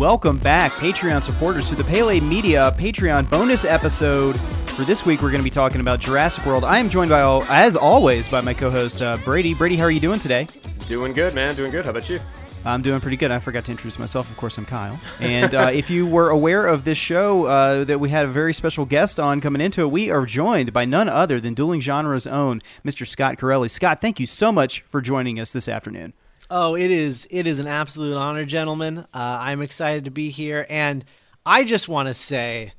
welcome back, Patreon supporters, to the Pele Media Patreon bonus episode. For this week, we're going to be talking about Jurassic World. I am joined by, all, as always, by my co-host uh, Brady. Brady, how are you doing today? Doing good, man. Doing good. How about you? I'm doing pretty good. I forgot to introduce myself. Of course, I'm Kyle. And uh, if you were aware of this show, uh, that we had a very special guest on coming into it, we are joined by none other than Dueling Genre's own Mr. Scott Corelli. Scott, thank you so much for joining us this afternoon. Oh, it is it is an absolute honor, gentlemen. Uh, I'm excited to be here, and I just want to say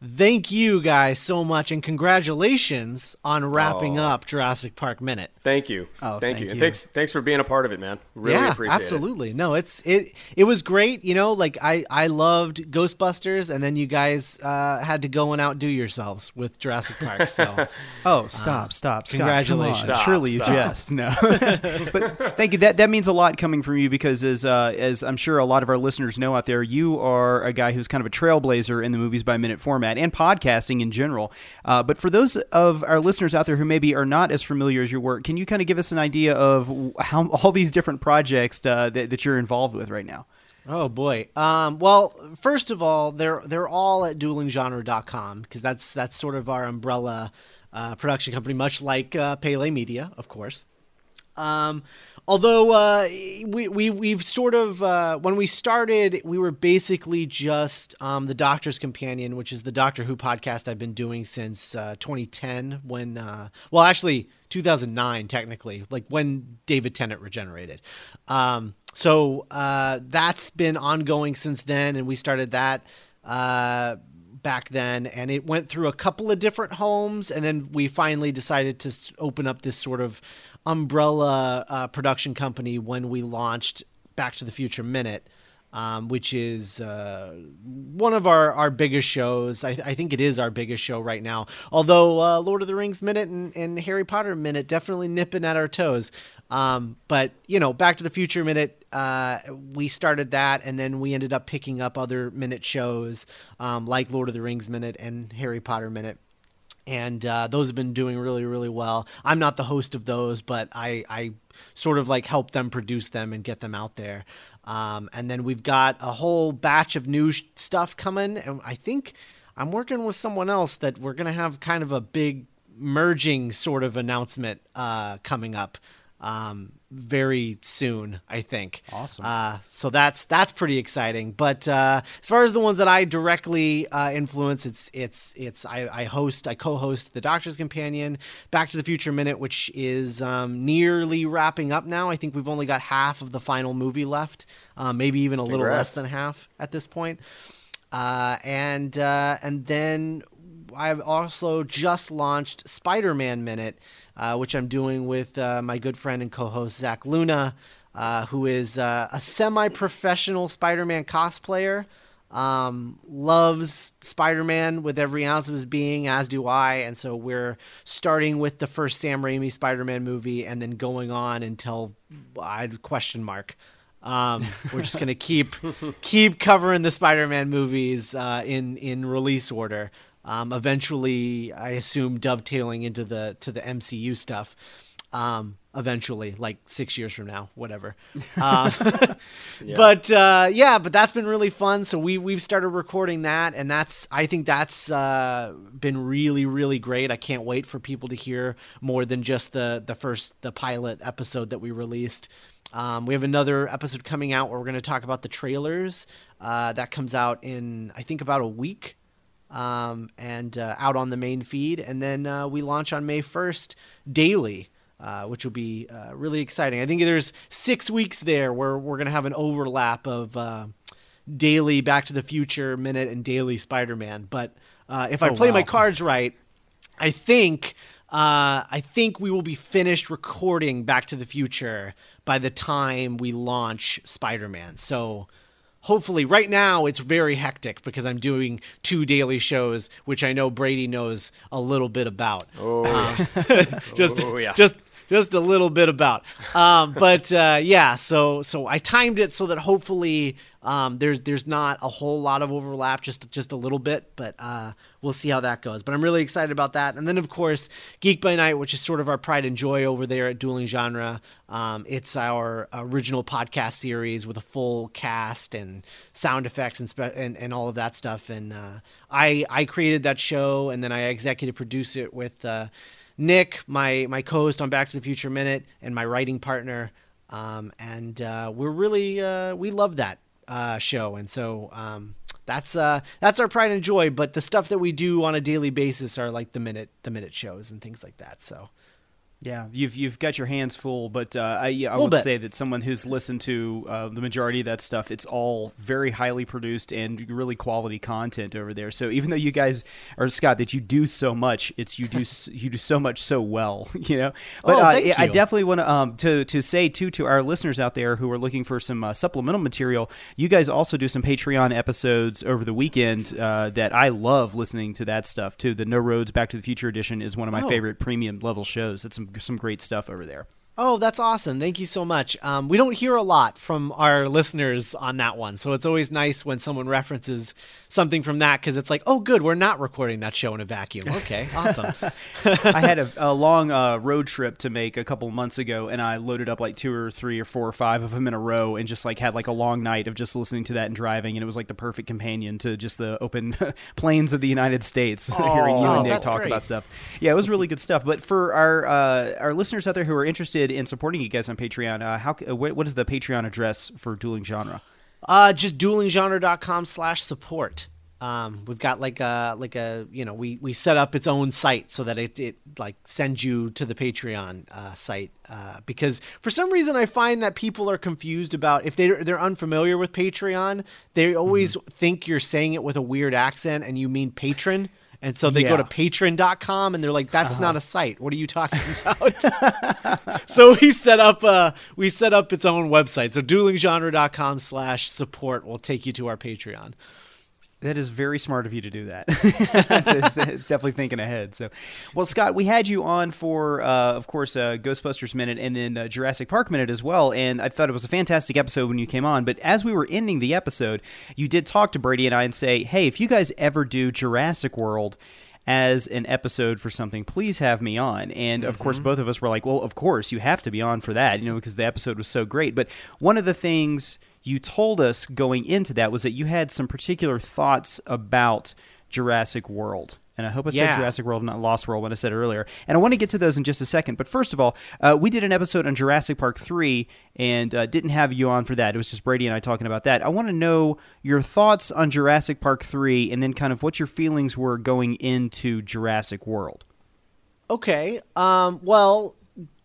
thank you guys so much and congratulations on wrapping Oh. up Jurassic Park Minute. Thank you. Oh, thank, thank you. you. And thanks thanks for being a part of it, man. Really yeah, appreciate absolutely. No, it's it it was great, you know, like I I loved Ghostbusters and then you guys uh, had to go and outdo yourselves with Jurassic Park. So Oh, stop, stop, Scott. congratulations. Come on. Stop, Surely you stop. jest. No. but thank you. That that means a lot coming from you because as uh, as I'm sure a lot of our listeners know out there, you are a guy who's kind of a trailblazer in the movies by minute format and podcasting in general. Uh, but for those of our listeners out there who maybe are not as familiar as your work, can you kind of give us an idea of how all these different projects uh, that, that you're involved with right now? Oh boy. Um, well, first of all, they're they're all at duelinggenre.com because that's that's sort of our umbrella uh, production company, much like uh, Pele Media, of course. Um, although uh, we we we've sort of uh, when we started, we were basically just um, the Doctor's Companion, which is the Doctor Who podcast I've been doing since uh, 2010. When uh, well, actually 2009 technically, like when David Tennant regenerated. Um, so uh, that's been ongoing since then, and we started that uh, back then, and it went through a couple of different homes, and then we finally decided to open up this sort of umbrella uh, production company when we launched Back to the Future Minute. Um, which is uh, one of our, our biggest shows. I, I think it is our biggest show right now. Although uh, Lord of the Rings Minute and, and Harry Potter Minute definitely nipping at our toes. Um, but you know, Back to the Future Minute, uh, we started that, and then we ended up picking up other minute shows um, like Lord of the Rings Minute and Harry Potter Minute and uh, those have been doing really really well. I'm not the host of those but i i sort of like help them produce them and get them out there. Um, and then we've got a whole batch of new sh- stuff coming and i think i'm working with someone else that we're gonna have kind of a big merging sort of announcement uh, coming up um, very soon i think Awesome. uh, so that's that's pretty exciting. But uh, as far as the ones that I directly uh, influence, it's it's it's I, I host I co-host the Doctor's Companion, Back to the Future Minute, which is um, nearly wrapping up now. I think we've only got half of the final movie left, uh, maybe even a little less than half at this point. Uh, and uh, and then I've also just launched Spider-Man Minute, uh, which I'm doing with uh, my good friend and co-host Zach Luna, uh, who is uh, a semi-professional Spider-Man cosplayer. Um, loves Spider-Man with every ounce of his being, as do I. And so we're starting with the first Sam Raimi Spider-Man movie, and then going on until I question mark. Um, we're just gonna keep keep covering the Spider-Man movies uh, in in release order. Um, eventually, I assume dovetailing into the to the MCU stuff. Um, eventually, like six years from now, whatever. Um, But uh, yeah, but that's been really fun. So we we've started recording that, and that's I think that's uh, been really really great. I can't wait for people to hear more than just the the first the pilot episode that we released. Um, we have another episode coming out where we're going to talk about the trailers. Uh, that comes out in I think about a week, um, and uh, out on the main feed. And then uh, we launch on May first daily. Uh, which will be uh, really exciting. I think there's six weeks there where we're going to have an overlap of uh, daily Back to the Future minute and daily Spider Man. But uh, if I Oh, play my cards right, I think uh, I think we will be finished recording Back to the Future by the time we launch Spider Man. So hopefully right now it's very hectic because I'm doing two daily shows, which I know Brady knows a little bit about. Oh, just Oh, yeah. just just a little bit about um, but uh, yeah so so i timed it so that hopefully Um, there's there's not a whole lot of overlap, just just a little bit, but uh, we'll see how that goes. But I'm really excited about that. And then of course, Geek by Night, which is sort of our pride and joy over there at Dueling Genre. Um, it's our original podcast series with a full cast and sound effects and spe- and, and all of that stuff. And uh, I I created that show, and then I executive produce it with. Uh, Nick, my my co-host on Back to the Future Minute, and my writing partner, um, and uh, we're really uh, we love that uh, show, and so um, that's uh, that's our pride and joy. But the stuff that we do on a daily basis are like the minute the minute shows and things like that. So yeah, you've you've got your hands full, but uh, I I would bit. say that someone who's listened to uh, the majority of that stuff, it's all very highly produced and really quality content over there. So even though you guys, or Scott, that you do so much, it's you do you do so much so well, you know. But Oh, uh, thank I definitely want to um to to say too to our listeners out there who are looking for some uh, supplemental material, you guys also do some Patreon episodes over the weekend uh, that I love listening to that stuff too. The No Roads Back to the Future edition is one of my Oh. favorite premium level shows. It's some some great stuff over there. Oh, that's awesome. Thank you so much. Um, we don't hear a lot from our listeners on that one. So it's always nice when someone references something from that because it's like, oh, good, we're not recording that show in a vacuum. Okay, awesome. I had a, a long uh, road trip to make a couple months ago, and I loaded up like two or three or four or five of them in a row, and just like had like a long night of just listening to that and driving, and it was like the perfect companion to just the open plains of the United States, hearing you Oh, and Nick talk great. about stuff. Yeah, it was really good stuff. But for our uh, our listeners out there who are interested in supporting you guys on Patreon, uh, how uh, what is the Patreon address for Dueling Genre? Uh, just duelinggenre.com slash support. Um, we've got like a like a you know we we set up its own site so that it, it like sends you to the Patreon uh, site uh, because for some reason I find that people are confused about if they they're unfamiliar with Patreon they always think you're saying it with a weird accent and you mean patron and so they go Yeah. to patron.com and they're like that's not a site. What are you talking about? So we set up uh we set up its own website. So duelinggenre.com slash support will take you to our patreon That is very smart of you to do that. it's, it's- definitely thinking ahead. So, well, Scott, we had you on for, uh, of course, uh, Ghostbusters Minute and then uh, Jurassic Park Minute as well. And I thought it was a fantastic episode when you came on. But as we were ending the episode, you did talk to Brady and I and say, hey, if you guys ever do Jurassic World, as an episode for something, please have me on. And of course, both of us were like, well, of course, you have to be on for that, you know, because the episode was so great. But one of the things you told us going into that was that you had some particular thoughts about Jurassic World. And I hope I said Yeah. Jurassic World, not Lost World, when I said it earlier. And I want to get to those in just a second. But first of all, uh, we did an episode on Jurassic Park 3 and uh, didn't have you on for that. It was just Brady and I talking about that. I want to know your thoughts on Jurassic Park 3 and then kind of what your feelings were going into Jurassic World. Okay. Um, well,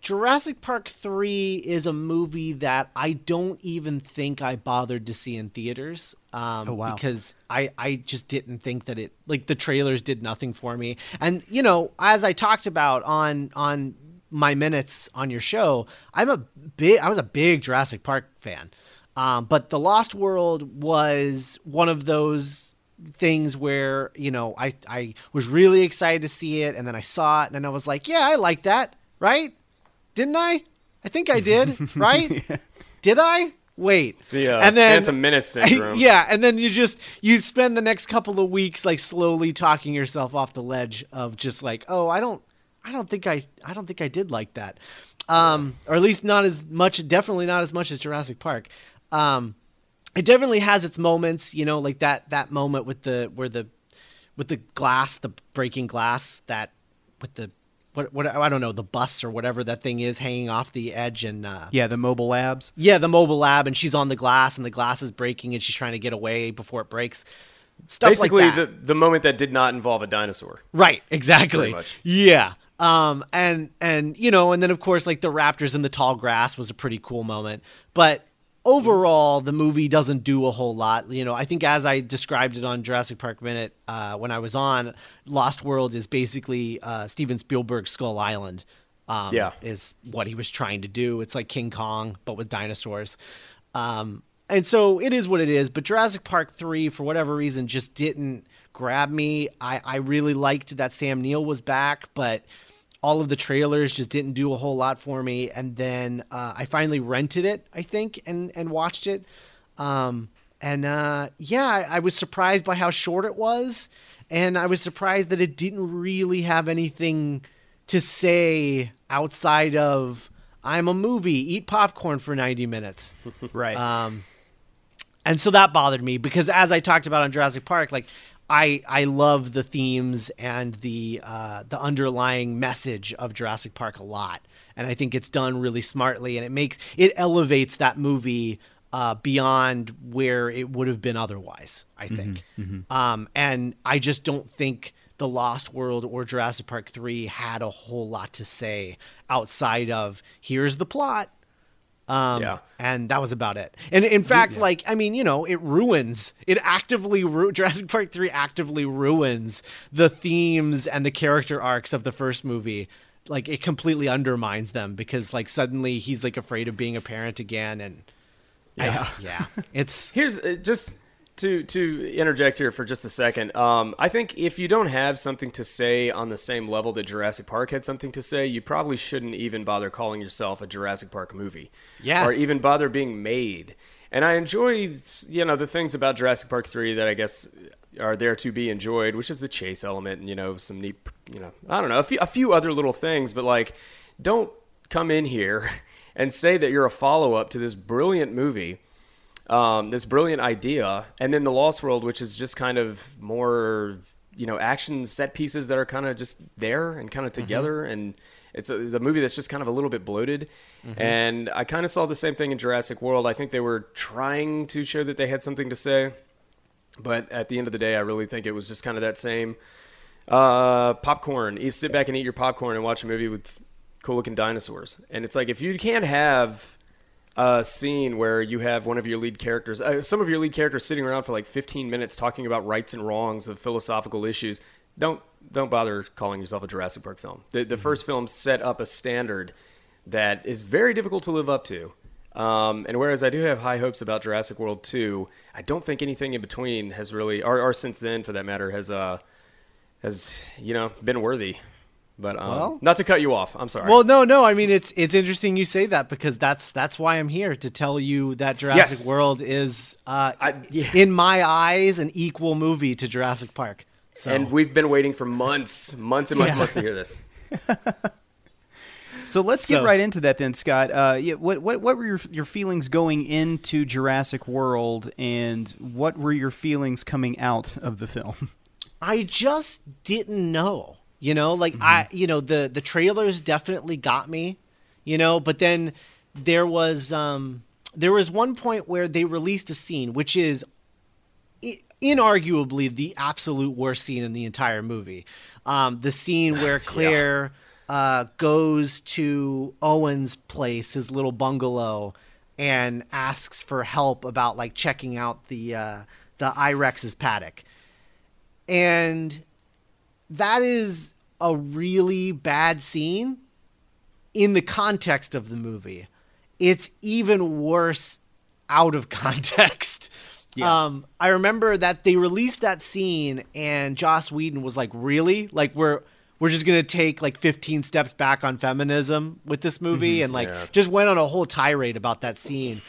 Jurassic Park 3 is a movie that I don't even think I bothered to see in theaters. Um, Oh, wow. Because I, I just didn't think that it, like, the trailers did nothing for me. And, you know, as I talked about on, on my minutes on your show, I'm a big, I was a big Jurassic Park fan. Um, but The Lost World was one of those things where you know I I was really excited to see it and then I saw it and I was like, yeah, I like that, right? Didn't I? I think I did, right? Did I? Wait. the, uh, and then Phantom Menace syndrome. yeah, and then you just you spend the next couple of weeks like slowly talking yourself off the ledge of just like, "Oh, I don't I don't think I I don't think I did like that." Um or at least not as much definitely not as much as Jurassic Park. Um it definitely has its moments, you know, like that that moment with the where the with the glass, the breaking glass, that with the what what I don't know, the bus or whatever that thing is hanging off the edge and uh Yeah, the mobile labs. yeah, the mobile lab and she's on the glass and the glass is breaking and she's trying to get away before it breaks. Stuff Basically, like that. the, the moment that did not involve a dinosaur. Right, exactly. Much. Yeah. Um and and you know, and then of course like the raptors in the tall grass was a pretty cool moment. But overall the movie doesn't do a whole lot. You know, I think as I described it on Jurassic Park Minute uh when I was on Lost World is basically uh Steven Spielberg's Skull Island. Um Yeah. is what he was trying to do. It's like King Kong but with dinosaurs. Um and so it is what it is, but Jurassic Park 3 for whatever reason just didn't grab me. I I really liked that Sam Neill was back, but all of the trailers just didn't do a whole lot for me and then uh, I finally rented it, I think, and and watched it. Um and uh, yeah, I, I was surprised by how short it was, and I was surprised that it didn't really have anything to say outside of I'm a movie, eat popcorn for 90 minutes. Right. Um, and so that bothered me because as I talked about on Jurassic Park, like I I love the themes and the uh, the underlying message of Jurassic Park a lot, and I think it's done really smartly, and it makes it elevates that movie uh, beyond where it would have been otherwise. I think, Um, and I just don't think the Lost World or Jurassic Park three had a whole lot to say outside of here's the plot. Um, Yeah. and that was about it. And in fact, like I mean, you know, it ruins. It actively ru- Jurassic Park three actively ruins the themes and the character arcs of the first movie. Like it completely undermines them because like suddenly he's like afraid of being a parent again, and yeah, yeah, it's Here's uh, just to to interject here for just a second. Um, I think if you don't have something to say on the same level that Jurassic Park had something to say, you probably shouldn't even bother calling yourself a Jurassic Park movie. Yeah. Or even bother being made. And I enjoy, you know, the things about Jurassic Park three that I guess are there to be enjoyed, which is the chase element and you know some neat, you know, I don't know, a few a few other little things, but like, don't come in here and say that you're a follow up to this brilliant movie um, this brilliant idea, and then the Lost World, which is just kind of more, you know, action set pieces that are kind of just there and kind of together, and it's a, it's a movie that's just kind of a little bit bloated. And I kind of saw the same thing in Jurassic World. I think they were trying to show that they had something to say, but at the end of the day, I really think it was just kind of that same uh, popcorn. You sit back and eat your popcorn and watch a movie with cool looking dinosaurs. And it's like if you can't have a scene where you have one of your lead characters, uh, some of your lead characters sitting around for like 15 minutes talking about rights and wrongs of philosophical issues, don't don't bother calling yourself a Jurassic Park film. The, the first film set up a standard that is very difficult to live up to. Um, and whereas I do have high hopes about Jurassic World 2, I don't think anything in between has really, or, or since then for that matter, has uh, has you know been worthy. But um, Well- not to cut you off, I'm sorry. Well, no, no. I mean, it's it's interesting you say that because that's that's why I'm here to tell you that Jurassic Yes. World is, uh, I- yeah. in my eyes, an equal movie to Jurassic Park. So, and we've been waiting for months, months and months Yeah. months to hear this. So let's get So- right into that then, Scott. Uh, yeah, what, what what were your your feelings going into Jurassic World, and what were your feelings coming out of the film? I just didn't know. You know, like I, you know, the the trailers definitely got me. You know, but then there was um there was one point where they released a scene which is inarguably the absolute worst scene in the entire movie. Um, the scene where Claire uh, goes to Owen's place, his little bungalow, and asks for help about like checking out the uh, the I-Rex's paddock, and that is a really bad scene in the context of the movie. It's even worse out of context. Yeah. Um, I remember that they released that scene, and Joss Whedon was like, "Really? Like we're we're just gonna take like 15 steps back on feminism with this movie?" and like Yeah. just went on a whole tirade about that scene.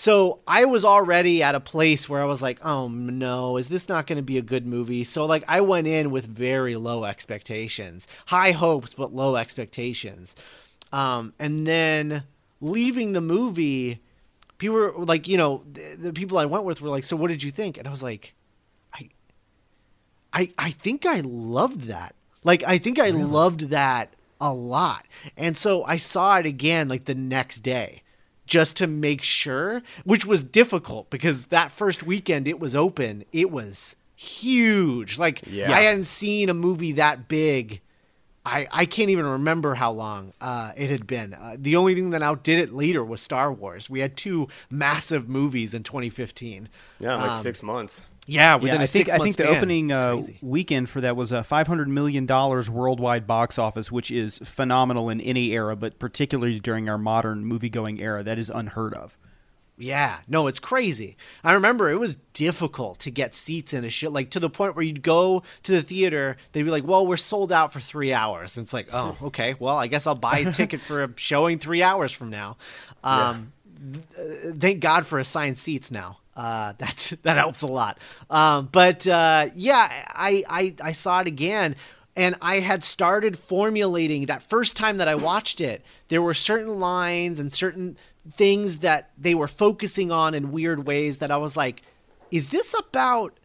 So I was already at a place where I was like, "Oh no, is this not going to be a good movie?" So like I went in with very low expectations, high hopes but low expectations, um, and then leaving the movie, people were like, you know, the, the people I went with were like, "So what did you think?" And I was like, "I, I, I think I loved that. Like I think I loved that a lot." And so I saw it again like the next day just to make sure, which was difficult because that first weekend it was open, it was huge. Like Yeah. I hadn't seen a movie that big. I, I can't even remember how long uh, it had been. Uh, the only thing that outdid it later was Star Wars. We had two massive movies in 2015. Yeah, like Um, six months. Yeah, within yeah, a I think I think the span. opening uh, weekend for that was a five hundred million dollars worldwide box office, which is phenomenal in any era, but particularly during our modern movie going era, that is unheard of. Yeah, no, it's crazy. I remember it was difficult to get seats in a shit like to the point where you'd go to the theater, they'd be like, "Well, we're sold out for three hours." And it's like, "Oh, okay. Well, I guess I'll buy a ticket for a showing three hours from now." Um, th- thank God for assigned seats now. Uh, that that helps a lot. Um, but uh, yeah, I, I I saw it again, and I had started formulating that first time that I watched it. There were certain lines and certain things that they were focusing on in weird ways that I was like, is this about?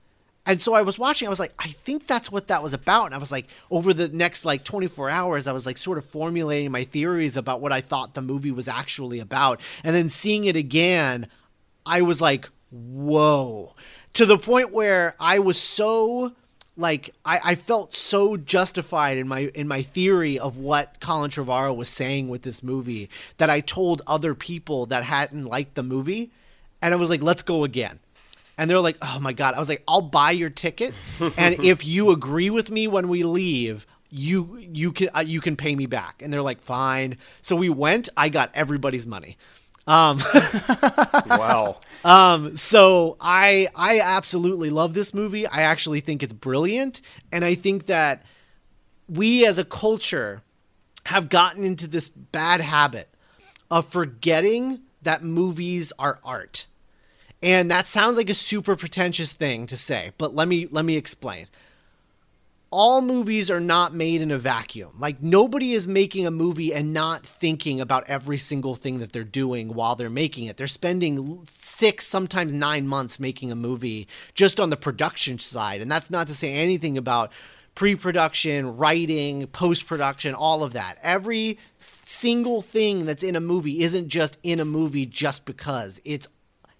And so I was watching, I was like, I think that's what that was about. And I was like, over the next like 24 hours, I was like sort of formulating my theories about what I thought the movie was actually about. And then seeing it again, I was like, whoa. To the point where I was so like I, I felt so justified in my in my theory of what Colin Trevorrow was saying with this movie that I told other people that hadn't liked the movie and I was like, let's go again. And they're like, oh my God. I was like, I'll buy your ticket. and if you agree with me when we leave, you you can uh, you can pay me back. And they're like, fine. So we went. I got everybody's money. Um, wow. Um, so I I absolutely love this movie. I actually think it's brilliant, and I think that we as a culture have gotten into this bad habit of forgetting that movies are art. And that sounds like a super pretentious thing to say, but let me let me explain all movies are not made in a vacuum. Like nobody is making a movie and not thinking about every single thing that they're doing while they're making it. They're spending 6 sometimes 9 months making a movie just on the production side. And that's not to say anything about pre-production, writing, post-production, all of that. Every single thing that's in a movie isn't just in a movie just because. It's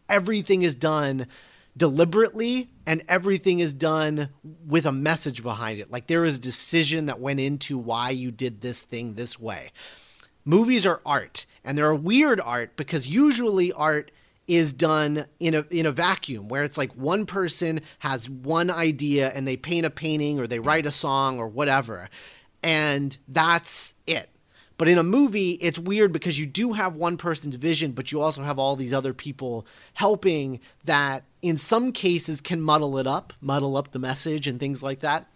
everything is done deliberately and everything is done with a message behind it. Like there is a decision that went into why you did this thing this way. Movies are art and they're a weird art because usually art is done in a in a vacuum where it's like one person has one idea and they paint a painting or they write a song or whatever and that's it but in a movie, it's weird because you do have one person's vision, but you also have all these other people helping that in some cases can muddle it up, muddle up the message and things like that.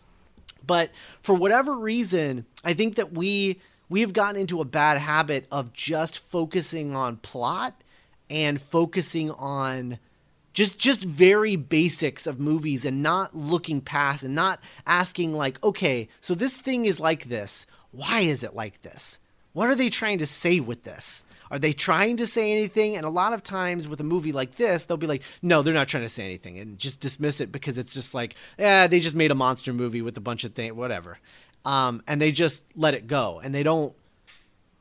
But for whatever reason, I think that we we have gotten into a bad habit of just focusing on plot and focusing on just just very basics of movies and not looking past and not asking like okay so this thing is like this why is it like this what are they trying to say with this? Are they trying to say anything? And a lot of times with a movie like this, they'll be like, no, they're not trying to say anything and just dismiss it because it's just like, yeah, they just made a monster movie with a bunch of things, whatever. Um, and they just let it go and they don't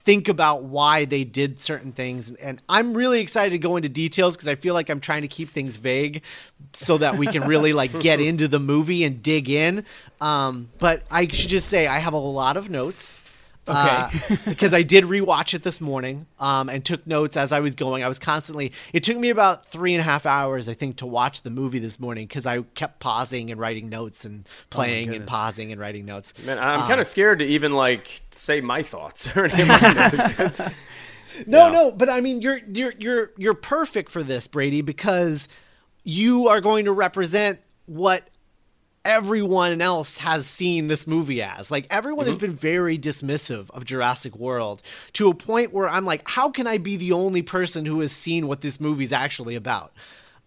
think about why they did certain things. And I'm really excited to go into details because I feel like I'm trying to keep things vague so that we can really like get into the movie and dig in. Um, but I should just say I have a lot of notes. Okay. Uh, because I did rewatch it this morning um, and took notes as I was going. I was constantly. It took me about three and a half hours, I think, to watch the movie this morning because I kept pausing and writing notes and playing and pausing and writing notes. Man, I'm Uh, kind of scared to even like say my thoughts or anything of my notes. 'cause- No, Yeah. no, but I mean, you're you're you're you're perfect for this, Brady, because you are going to represent what everyone else has seen this movie as. Like everyone has been very dismissive of Jurassic World to a point where I'm like, how can I be the only person who has seen what this movie's actually about?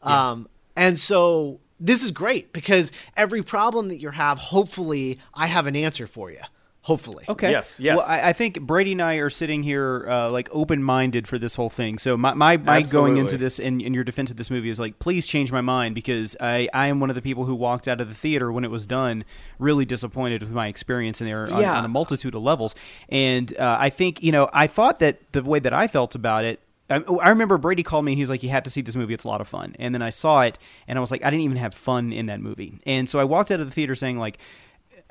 Um, and so this is great because every problem that you have, hopefully, I have an answer for you. Hopefully. Okay. Yes, yes. Well, I, I think Brady and I are sitting here uh, like open-minded for this whole thing. So my my, my going into this and in your defense of this movie is like, please change my mind because I I am one of the people who walked out of the theater when it was done really disappointed with my experience in there on, Yeah. on a multitude of levels. And uh, I think you know I thought that the way that I felt about it. I, I remember Brady called me and he's like, "You have to see this movie; it's a lot of fun." And then I saw it, and I was like, "I didn't even have fun in that movie." And so I walked out of the theater saying, "Like,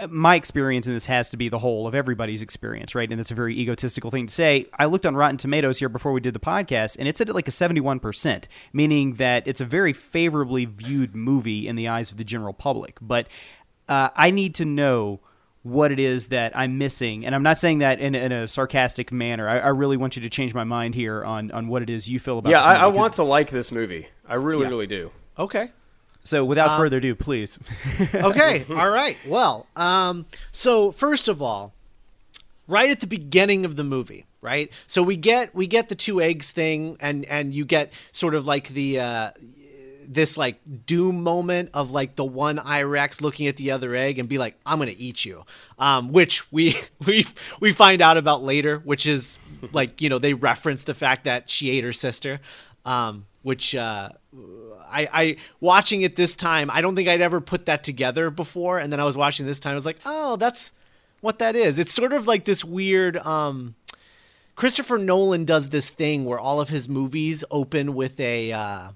my experience in this has to be the whole of everybody's experience, right? And that's a very egotistical thing to say. I looked on Rotten Tomatoes here before we did the podcast, and it's at like a 71%, meaning that it's a very favorably viewed movie in the eyes of the general public. But uh, I need to know what it is that I'm missing. And I'm not saying that in, in a sarcastic manner. I, I really want you to change my mind here on, on what it is you feel about yeah, I, movie, want to like this movie. I really, Yeah. really do. Okay. So without further ado, please. okay all right well um so first of all right at the beginning of the movie right so we get we get the two eggs thing and and you get sort of like the uh this like doom moment of like the one I-Rex looking at the other egg and be like, "I'm gonna eat you," um, which we we we find out about later, which is like you know they reference the fact that she ate her sister, um, which uh, I, I watching it this time, I don't think I'd ever put that together before, and then I was watching this time, I was like, oh, that's what that is. It's sort of like this weird. Um, Christopher Nolan does this thing where all of his movies open with a uh,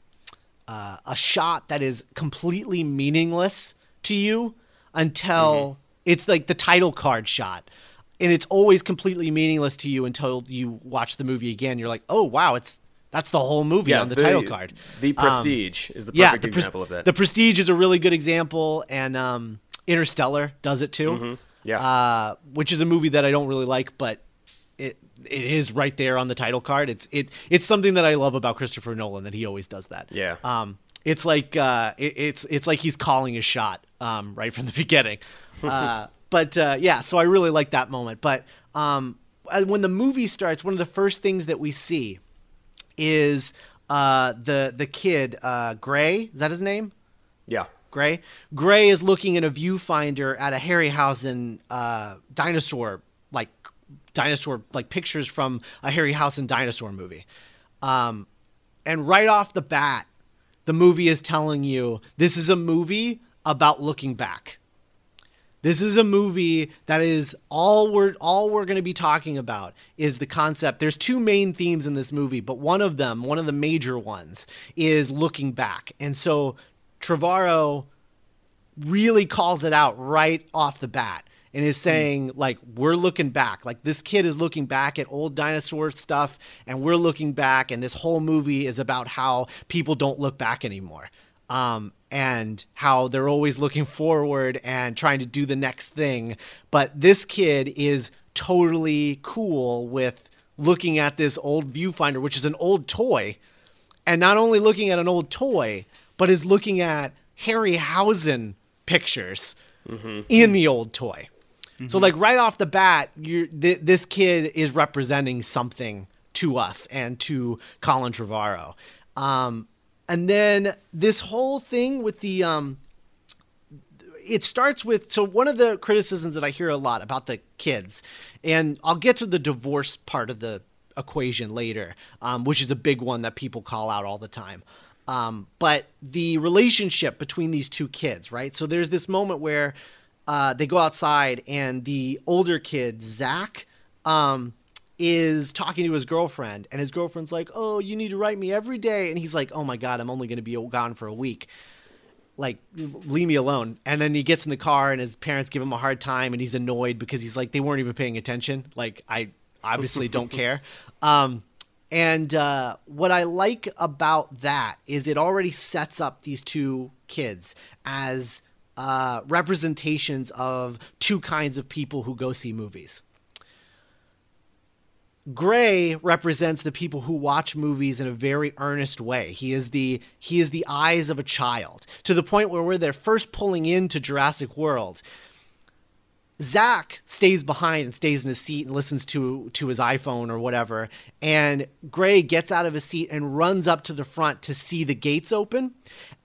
uh, a shot that is completely meaningless to you until mm-hmm. it's like the title card shot. And it's always completely meaningless to you until you watch the movie again. You're like, oh wow, it's that's the whole movie yeah, on the, the, title card. The um, Prestige um, is the perfect yeah, the example of that. The Prestige is a really good example, and um, Interstellar does it too. Mm-hmm. Yeah, uh, which is a movie that I don't really like, but it it is right there on the title card. It's it it's something that I love about Christopher Nolan that he always does that. Yeah. Um, it's like uh, it, it's it's like he's calling his shot um, right from the beginning. Uh, but uh, yeah, so I really like that moment. But um, when the movie starts, one of the first things that we see is uh, the the kid uh, Gray. Is that his name? Yeah, Gray. Gray is looking in a viewfinder at a Harryhausen uh, dinosaur like dinosaur like pictures from a Harryhausen dinosaur movie. Um, and right off the bat, the movie is telling you this is a movie about looking back. This is a movie that is all we're all we're going to be talking about is the concept. There's two main themes in this movie, but one of them, one of the major ones, is looking back. And so Trevorrow really calls it out right off the bat and is saying mm. like we're looking back like this kid is looking back at old dinosaur stuff and we're looking back and this whole movie is about how people don't look back anymore um, and how they're always looking forward and trying to do the next thing. But this kid is totally cool with looking at this old viewfinder, which is an old toy, and not only looking at an old toy, but is looking at Harryhausen pictures mm-hmm. in the old toy. Mm-hmm. So, like right off the bat, th- this kid is representing something to us and to Colin Trevorrow. Um, and then this whole thing with the um it starts with so one of the criticisms that I hear a lot about the kids, and I'll get to the divorce part of the equation later, um, which is a big one that people call out all the time. Um, but the relationship between these two kids, right? So there's this moment where uh, they go outside, and the older kid, Zach, um, is talking to his girlfriend, and his girlfriend's like, "Oh, you need to write me every day," and he's like, "Oh my god, I'm only going to be gone for a week." Like, leave me alone. And then he gets in the car, and his parents give him a hard time, and he's annoyed because he's like, they weren't even paying attention. Like, I obviously don't care. Um, and uh, what I like about that is it already sets up these two kids as uh, representations of two kinds of people who go see movies. Gray represents the people who watch movies in a very earnest way. He is the he is the eyes of a child to the point where we're there first pulling into Jurassic World. Zach stays behind and stays in his seat and listens to to his iPhone or whatever. And Gray gets out of his seat and runs up to the front to see the gates open.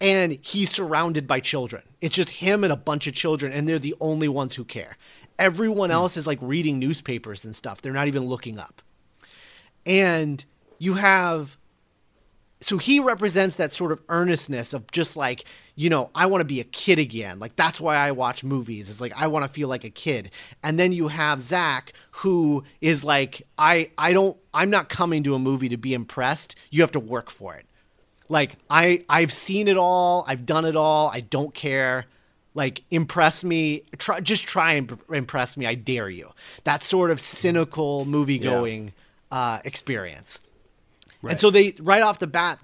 And he's surrounded by children. It's just him and a bunch of children, and they're the only ones who care. Everyone hmm. else is like reading newspapers and stuff. They're not even looking up and you have so he represents that sort of earnestness of just like you know i want to be a kid again. Like that's why i watch movies it's like i want to feel like a kid. And then you have zach who is like i i don't i'm not coming to a movie to be impressed. You have to work for it. Like i i've seen it all. I've done it all. I don't care. Like impress me. Try just try and impress me. I dare you. That sort of cynical movie going yeah uh, experience. Right. And so they right off the bat,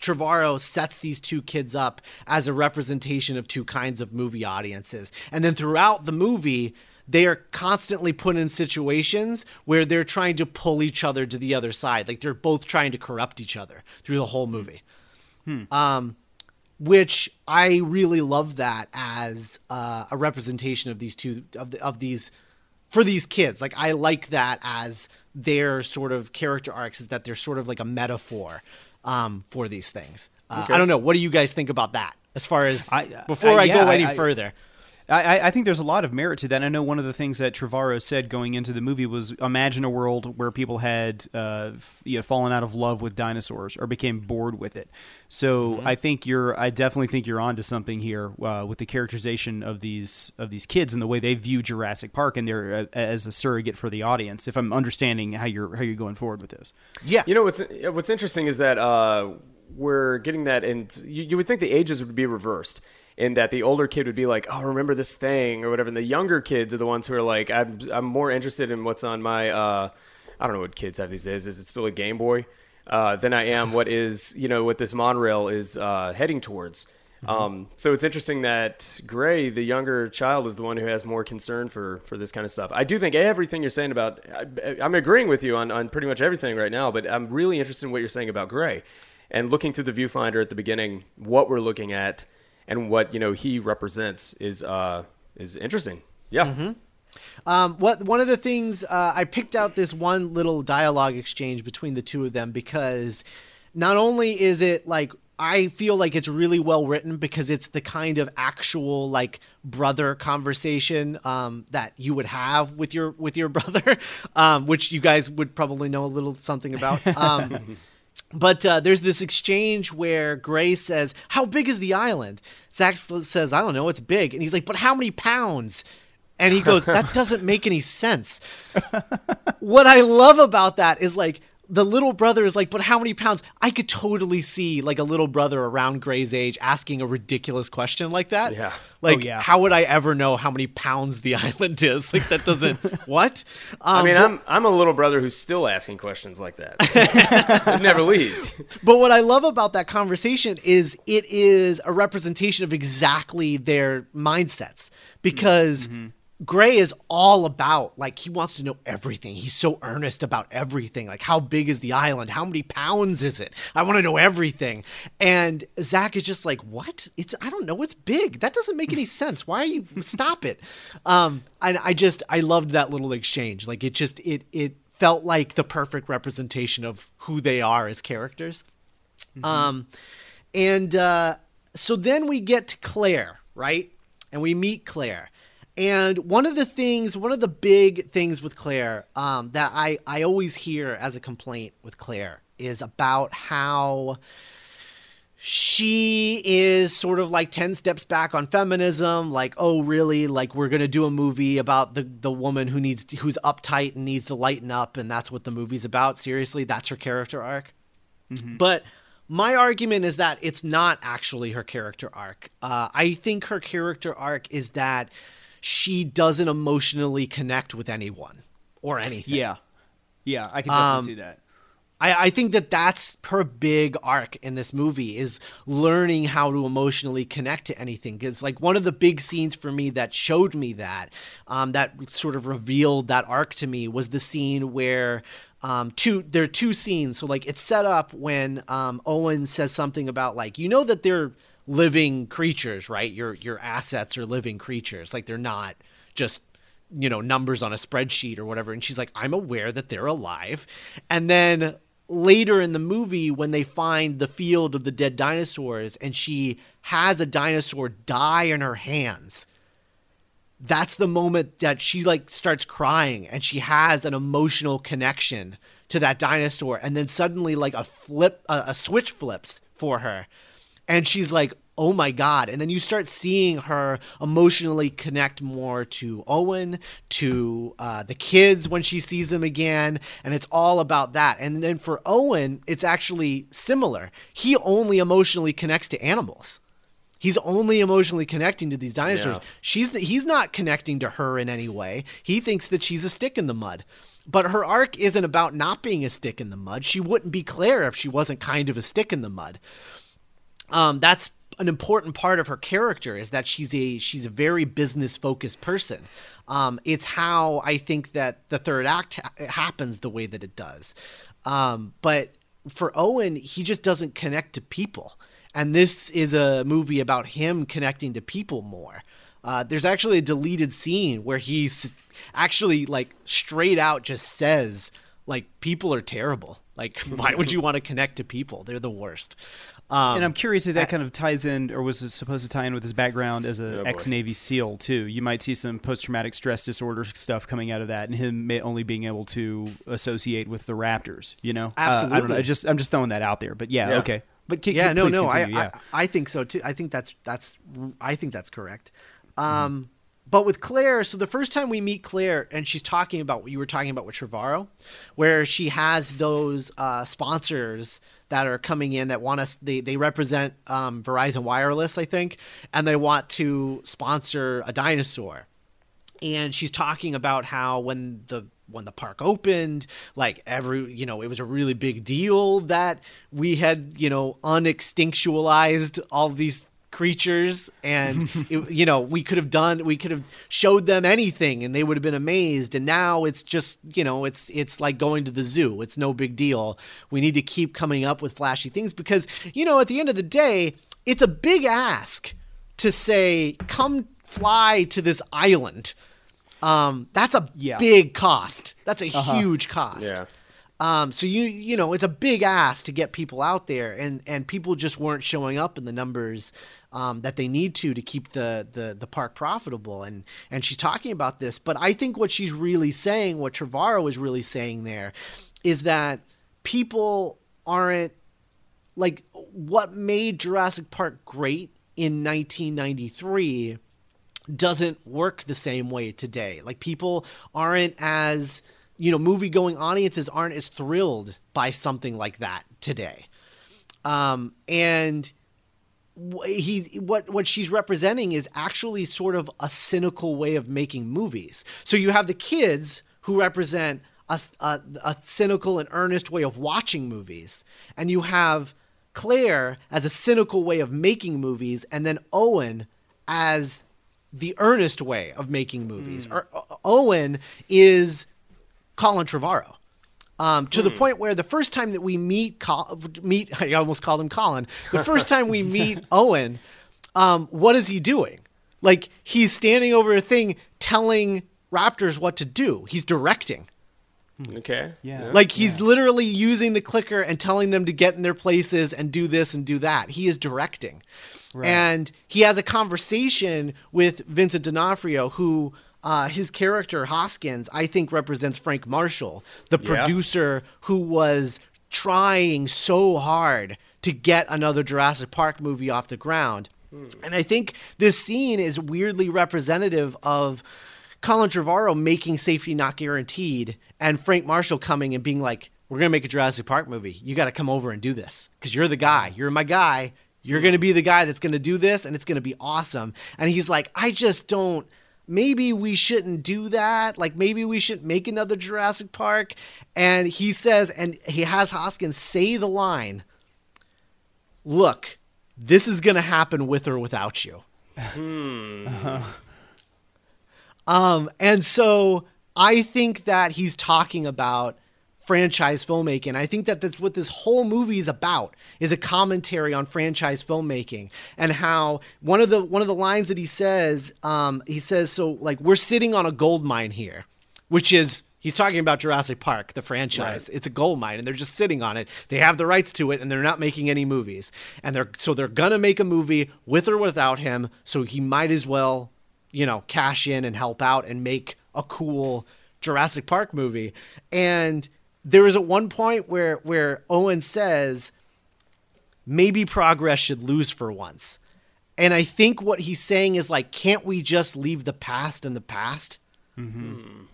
Trevorrow sets these two kids up as a representation of two kinds of movie audiences. And then throughout the movie, they are constantly put in situations where they're trying to pull each other to the other side. Like they're both trying to corrupt each other through the whole movie. Hmm. Um, which I really love that as uh, a representation of these two of, the, of these for these kids. Like I like that as their sort of character arcs is that they're sort of like a metaphor um, for these things. Uh, Okay. I don't know. What do you guys think about that? As far as I- before I- I, go any further. I, I- I think there's a lot of merit to that. I know one of the things that Trevorrow said going into the movie was imagine a world where people had uh, f- you know, fallen out of love with dinosaurs or became bored with it. So I think you're, I definitely think you're onto something here uh, with the characterization of these of these kids and the way they view Jurassic Park and they're uh, as a surrogate for the audience. If I'm understanding how you're how you're going forward with this. Yeah. You know what's what's interesting is that uh, we're getting that, and you, you would think the ages would be reversed, in that the older kid would be like, "Oh, remember this thing" or whatever, and the younger kids are the ones who are like, "I'm I'm more interested in what's on my uh, I don't know what kids have these days. Is it still a Game Boy?" Uh, than I am what is you know what this monorail is uh, heading towards. Um, so it's interesting that Gray, the younger child, is the one who has more concern for for this kind of stuff. I do think everything you're saying about I, I'm agreeing with you on on pretty much everything right now, but I'm really interested in what you're saying about Gray and looking through the viewfinder at the beginning, what we're looking at and what you know he represents is uh is interesting. Yeah. Um, what one of the things uh, I picked out this one little dialogue exchange between the two of them because not only is it like I feel like it's really well written because it's the kind of actual like brother conversation um, that you would have with your with your brother, um, which you guys would probably know a little something about. But uh, there's this exchange where Gray says, "How big is the island?" Zach says, "I don't know. It's big." And he's like, "But how many pounds?" And he goes, "That doesn't make any sense." what I love about that is like the little brother is like, "But how many pounds?" I could totally see like a little brother around Gray's age asking a ridiculous question like that. Yeah. Like, Oh, yeah. how would I ever know how many pounds the island is? Like that doesn't what? Um, I mean, but- I'm I'm a little brother who's still asking questions like that. it never leaves. But what I love about that conversation is it is a representation of exactly their mindsets because Gray is all about like he wants to know everything. He's so earnest about everything. Like how big is the island? How many pounds is it? I want to know everything. And Zach is just like, "What? It's I don't know. It's big. That doesn't make any sense. Why are you stop it?" Um and I just I loved that little exchange. Like it just it it felt like the perfect representation of who they are as characters. Um, and uh, so then we get to Claire, right? And we meet Claire. And one of the things, one of the big things with Claire um, that I, I always hear as a complaint with Claire is about how she is sort of like 10 steps back on feminism like oh really? Like we're going to do a movie about the the woman who needs to, who's uptight and needs to lighten up and that's what the movie's about? Seriously that's her character arc? But my argument is that it's not actually her character arc. Uh, I think her character arc is that she doesn't emotionally connect with anyone or anything. Yeah, yeah, I can definitely Um, see that. I, I think that that's her big arc in this movie is learning how to emotionally connect to anything. Because like one of the big scenes for me that showed me that, um, that sort of revealed that arc to me was the scene where um, two there are two scenes. So like it's set up when um, Owen says something about like you know that they're living creatures, right? Your your assets are living creatures. Like they're not just you know numbers on a spreadsheet or whatever and she's like i'm aware that they're alive and then later in the movie when they find the field of the dead dinosaurs and she has a dinosaur die in her hands that's the moment that she like starts crying and she has an emotional connection to that dinosaur and then suddenly like a flip a, a switch flips for her and she's like oh my god and then you start seeing her emotionally connect more to owen to uh, the kids when she sees them again and it's all about that and then for owen it's actually similar he only emotionally connects to animals He's only emotionally connecting to these dinosaurs. Yeah. She's he's not connecting to her in any way. He thinks that she's a stick in the mud. But her arc isn't about not being a stick in the mud. She wouldn't be Claire if she wasn't kind of a stick in the mud. Um, that's an important part of her character is that she's a she's a very business focused person. Um, it's how I think that the third act ha- happens the way that it does. Um, but for Owen, he just doesn't connect to people, and this is a movie about him connecting to people more. Uh, there's actually a deleted scene where he's actually like straight out just says like people are terrible. Like why would you want to connect to people? They're the worst. Um, and I'm curious if that kind of ties in, or was it supposed to tie in with his background as a Oh, ex Navy SEAL too? You might see some post traumatic stress disorder stuff coming out of that, and him may only being able to associate with the Raptors. You know, Uh, I don't know. Absolutely. I just I'm just throwing that out there, but yeah, Yeah. okay. But ki- yeah, ki- no, please no, I, yeah. I I think so too. I think that's that's I think that's correct. Um, but with Claire, so the first time we meet Claire, and she's talking about what you were talking about with Trevorrow, where she has those uh, sponsors that are coming in that want us. They they represent um, Verizon Wireless, I think, and they want to sponsor a dinosaur and she's talking about how when the when the park opened like every you know it was a really big deal that we had you know unextinctualized all these creatures and it, you know we could have done we could have showed them anything and they would have been amazed and now it's just you know it's it's like going to the zoo it's no big deal we need to keep coming up with flashy things because you know at the end of the day it's a big ask to say come fly to this island um, that's a Yeah. big cost. That's a huge cost. Yeah. Um, so you you know it's a big ask to get people out there, and and people just weren't showing up in the numbers um, that they need to to keep the, the the park profitable. And and she's talking about this, but I think what she's really saying, what Trevorrow is really saying there, is that people aren't like what made Jurassic Park great in 1993 doesn't work the same way today. Like people aren't as you know, movie going audiences aren't as thrilled by something like that today. Um, and he what what she's representing is actually sort of a cynical way of making movies. So you have the kids who represent a, a, a cynical and earnest way of watching movies, and you have Claire as a cynical way of making movies, and then Owen as the earnest way of making movies. Or, O- Owen is Colin Trevorrow. Um, to the point where the first time that we meet Col- meet I almost called him Colin. The first time we meet Owen, um, what is he doing? Like he's standing over a thing telling Raptors what to do. He's directing. Okay. Yeah. Like he's literally using the clicker and telling them to get in their places and do this and do that. He is directing. And he has a conversation with Vincent D'Onofrio, who uh, his character Hoskins, I think, represents Frank Marshall, the Yeah. producer who was trying so hard to get another Jurassic Park movie off the ground. And I think this scene is weirdly representative of Colin Trevorrow making Safety Not Guaranteed and Frank Marshall coming and being like, We're going to make a Jurassic Park movie. You got to come over and do this because you're the guy. You're my guy. You're going to be the guy that's going to do this and it's going to be awesome. And he's like, I just don't. Maybe we shouldn't do that. Like, maybe we should make another Jurassic Park. And he says, and he has Hoskins say the line Look, this is going to happen with or without you. Hmm. Um, and so I think that he's talking about franchise filmmaking. I think that that's what this whole movie is about is a commentary on franchise filmmaking and how one of the one of the lines that he says, um, he says, so like we're sitting on a gold mine here, which is he's talking about Jurassic Park, the franchise. It's a gold mine and they're just sitting on it. They have the rights to it and they're not making any movies. And they're so they're gonna make a movie with or without him, so he might as well you know, cash in and help out and make a cool Jurassic Park movie. And there is at one point where where Owen says maybe progress should lose for once. And I think what he's saying is like, can't we just leave the past in the past? Mm-hmm.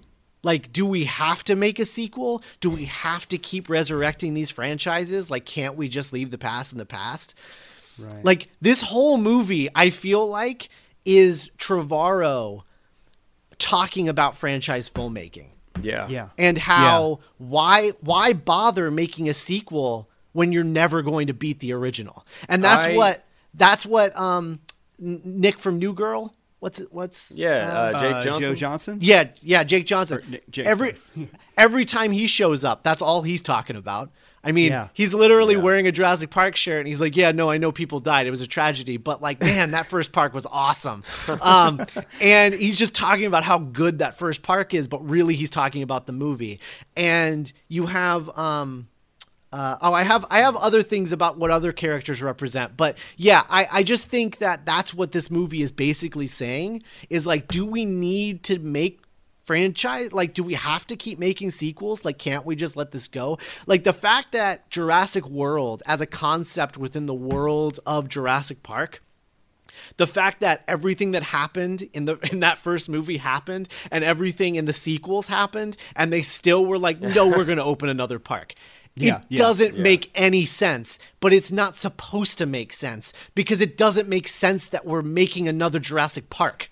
Like, do we have to make a sequel? Do we have to keep resurrecting these franchises? Like, can't we just leave the past in the past? Right. Like this whole movie, I feel like is Trevorrow talking about franchise filmmaking Yeah. yeah. and how why why bother making a sequel when you're never going to beat the original. And that's I- what that's what um Nick from New Girl. What's it? What's Yeah. Uh, Jake Uh, Johnson. Joe Johnson. yeah, yeah, Jake Johnson. Nick- Jake, every every time he shows up, that's all he's talking about. I mean, Yeah. he's literally Yeah. wearing a Jurassic Park shirt, and he's like, "Yeah, no, I know people died. It was a tragedy, but like, man, that first park was awesome." Um, and he's just talking about how good that first park is, but really, he's talking about the movie. And you have um, Uh, oh, I have I have other things about what other characters represent, but yeah, I, I just think that that's what this movie is basically saying is like, do we need to make franchise like do we have to keep making sequels? Like can't we just let this go? Like the fact that Jurassic World as a concept within the world of Jurassic Park the fact that everything that happened in the in that first movie happened and everything in the sequels happened and they still were like no we're going to open another park. Yeah, it yeah, doesn't yeah. make any sense but it's not supposed to make sense because it doesn't make sense that we're making another Jurassic Park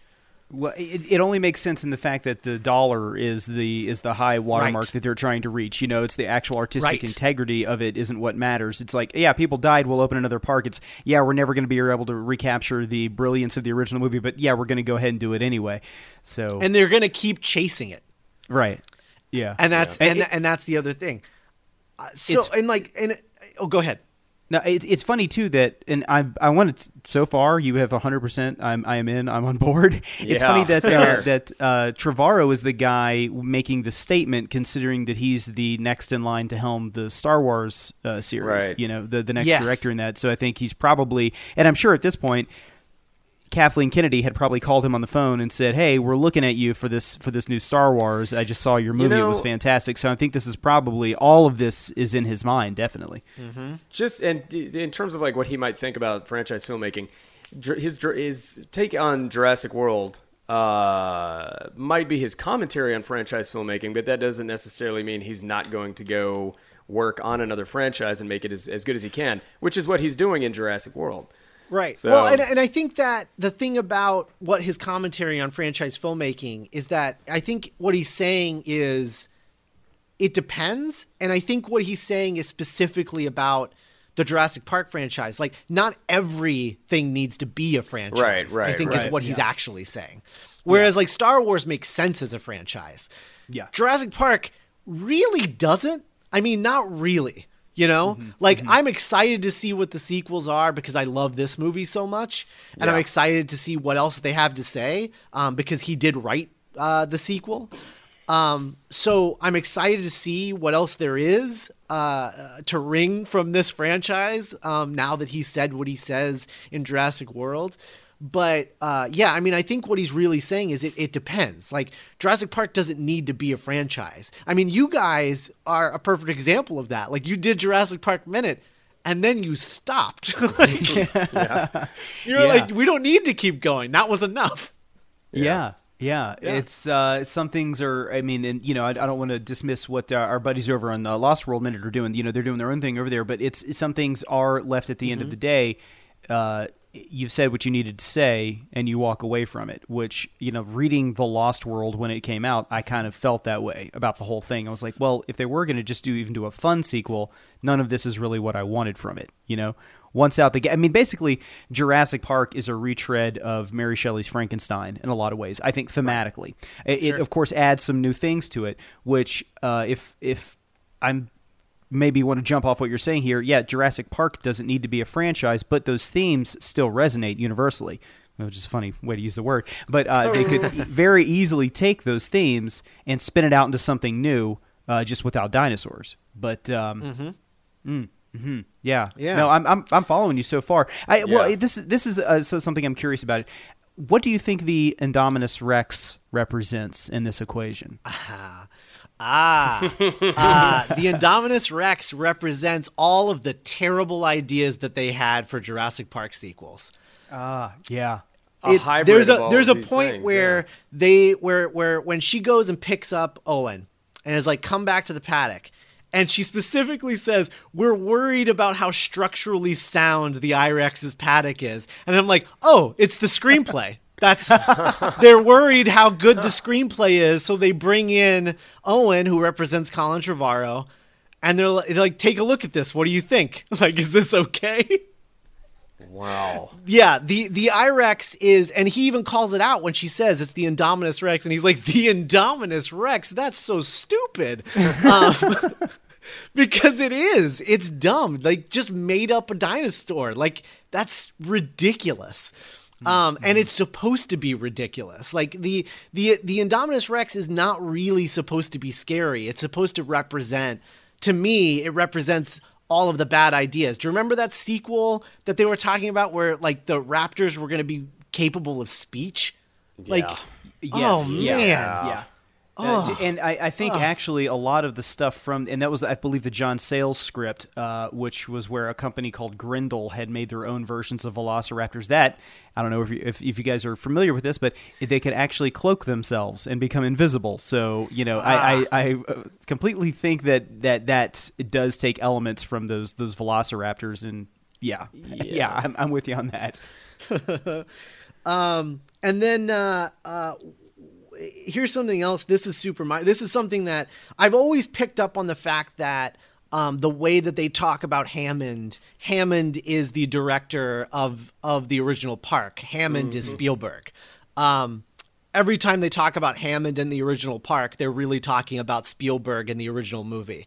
Well, it, it only makes sense in the fact that the dollar is the is the high watermark Right. that they're trying to reach. You know, it's the actual artistic Right. integrity of it isn't what matters. It's like, yeah, people died. We'll open another park. It's yeah, we're never going to be able to recapture the brilliance of the original movie, but yeah, we're going to go ahead and do it anyway. So and they're going to keep chasing it right, yeah, and that's Yeah. and, And it- and that's the other thing uh, so and like and oh go ahead No, it's it's funny too that, and I I wanted so far you have hundred percent. I'm I am in. I'm on board. It's Yeah, funny that same uh, that uh, Trevorrow is the guy making the statement, considering that he's the next in line to helm the Star Wars uh, series. Right. You know, the the next Yes. director in that. So I think he's probably, and I'm sure at this point. Kathleen Kennedy had probably called him on the phone and said, "Hey, we're looking at you for this for this new Star Wars. I just saw your movie; it was fantastic." So I think this is probably all of this is in his mind, definitely. just and in terms of like what he might think about franchise filmmaking, his his take on Jurassic World uh, might be his commentary on franchise filmmaking, but that doesn't necessarily mean he's not going to go work on another franchise and make it as, as good as he can, which is what he's doing in Jurassic World. Right. So- well, and, and I think that the thing about what his commentary on franchise filmmaking is that I think what he's saying is it depends. And I think what he's saying is specifically about the Jurassic Park franchise. Like, not everything needs to be a franchise. Right, right, I think right. is what he's actually saying. Whereas, like, Star Wars makes sense as a franchise. Yeah. Jurassic Park really doesn't. I mean, not really. You know, Mm-hmm. like I'm excited to see what the sequels are because I love this movie so much, and I'm excited to see what else they have to say um, because he did write uh, the sequel. Um, so I'm excited to see what else there is uh, to wring from this franchise um, now that he said what he says in Jurassic World. But uh, yeah, I mean, I think what he's really saying is it, it depends. Like, Jurassic Park doesn't need to be a franchise. I mean, you guys are a perfect example of that. Like, you did Jurassic Park Minute and then you stopped. like, You're Yeah. like, we don't need to keep going. That was enough. Yeah. Yeah, it's uh, some things are. I mean, and you know, I, I don't want to dismiss what uh, our buddies over on uh, Lost World Minute are doing. You know, they're doing their own thing over there, but it's some things are left at the end of the day. You've said what you needed to say, and you walk away from it. Which you know, reading the Lost World when it came out, I kind of felt that way about the whole thing. I was like, well, if they were going to just do even do a fun sequel, none of this is really what I wanted from it. You know, once out the gate. I mean, basically, Jurassic Park is a retread of Mary Shelley's Frankenstein in a lot of ways. I think thematically, it, it of course adds some new things to it. Which, uh, if if I'm maybe want to jump off what you're saying here, yeah, Jurassic Park doesn't need to be a franchise, but those themes still resonate universally. Which is a funny way to use the word, but uh, they could very easily take those themes and spin it out into something new, uh, just without dinosaurs. But um, mm, mhm, yeah, Yeah. No, I'm, I'm I'm following you so far. I well, this is this is uh, so something I'm curious about. What do you think the Indominus Rex represents in this equation? Ah, ah, the Indominus Rex represents all of the terrible ideas that they had for Jurassic Park sequels. Ah, yeah. A It- hybrid there's of a all there's of a point things, where yeah. they where where when she goes and picks up Owen and is like come back to the paddock and she specifically says we're worried about how structurally sound the I-Rex's paddock is and I'm like oh it's the screenplay that's they're worried how good the screenplay is so they bring in Owen who represents Colin Trevorrow and they're like, they're like take a look at this what do you think like is this okay Wow. Yeah, the the I-Rex is, and he even calls it out when she says it's the Indominus Rex, and he's like, the Indominus Rex. That's so stupid, um, because it is. It's dumb. Like just made up a dinosaur. Like that's ridiculous. Um, and it's supposed to be ridiculous. Like the the the Indominus Rex is not really supposed to be scary. It's supposed to represent to me, it represents all of the bad ideas. Do you remember that sequel that they were talking about where like the raptors were going to be capable of speech? Like, Yes, oh yeah, man, yeah. Uh, Oh. and I, I think actually a lot of the stuff from and that was I believe the John Sayles script, uh, which was where a company called Grindel had made their own versions of Velociraptors. That I don't know if you, if, if you guys are familiar with this, but they could actually cloak themselves and become invisible. So you know, I, I, I uh, completely think that that that it does take elements from those those Velociraptors, and yeah, yeah, I'm, I'm with you on that. Um, and then uh, uh, here's something else. This is super. This is something that I've always picked up on the fact that um, the way that they talk about Hammond. Hammond is the director of of the original park. Hammond is Spielberg. Um, every time they talk about Hammond and the original park, they're really talking about Spielberg and the original movie.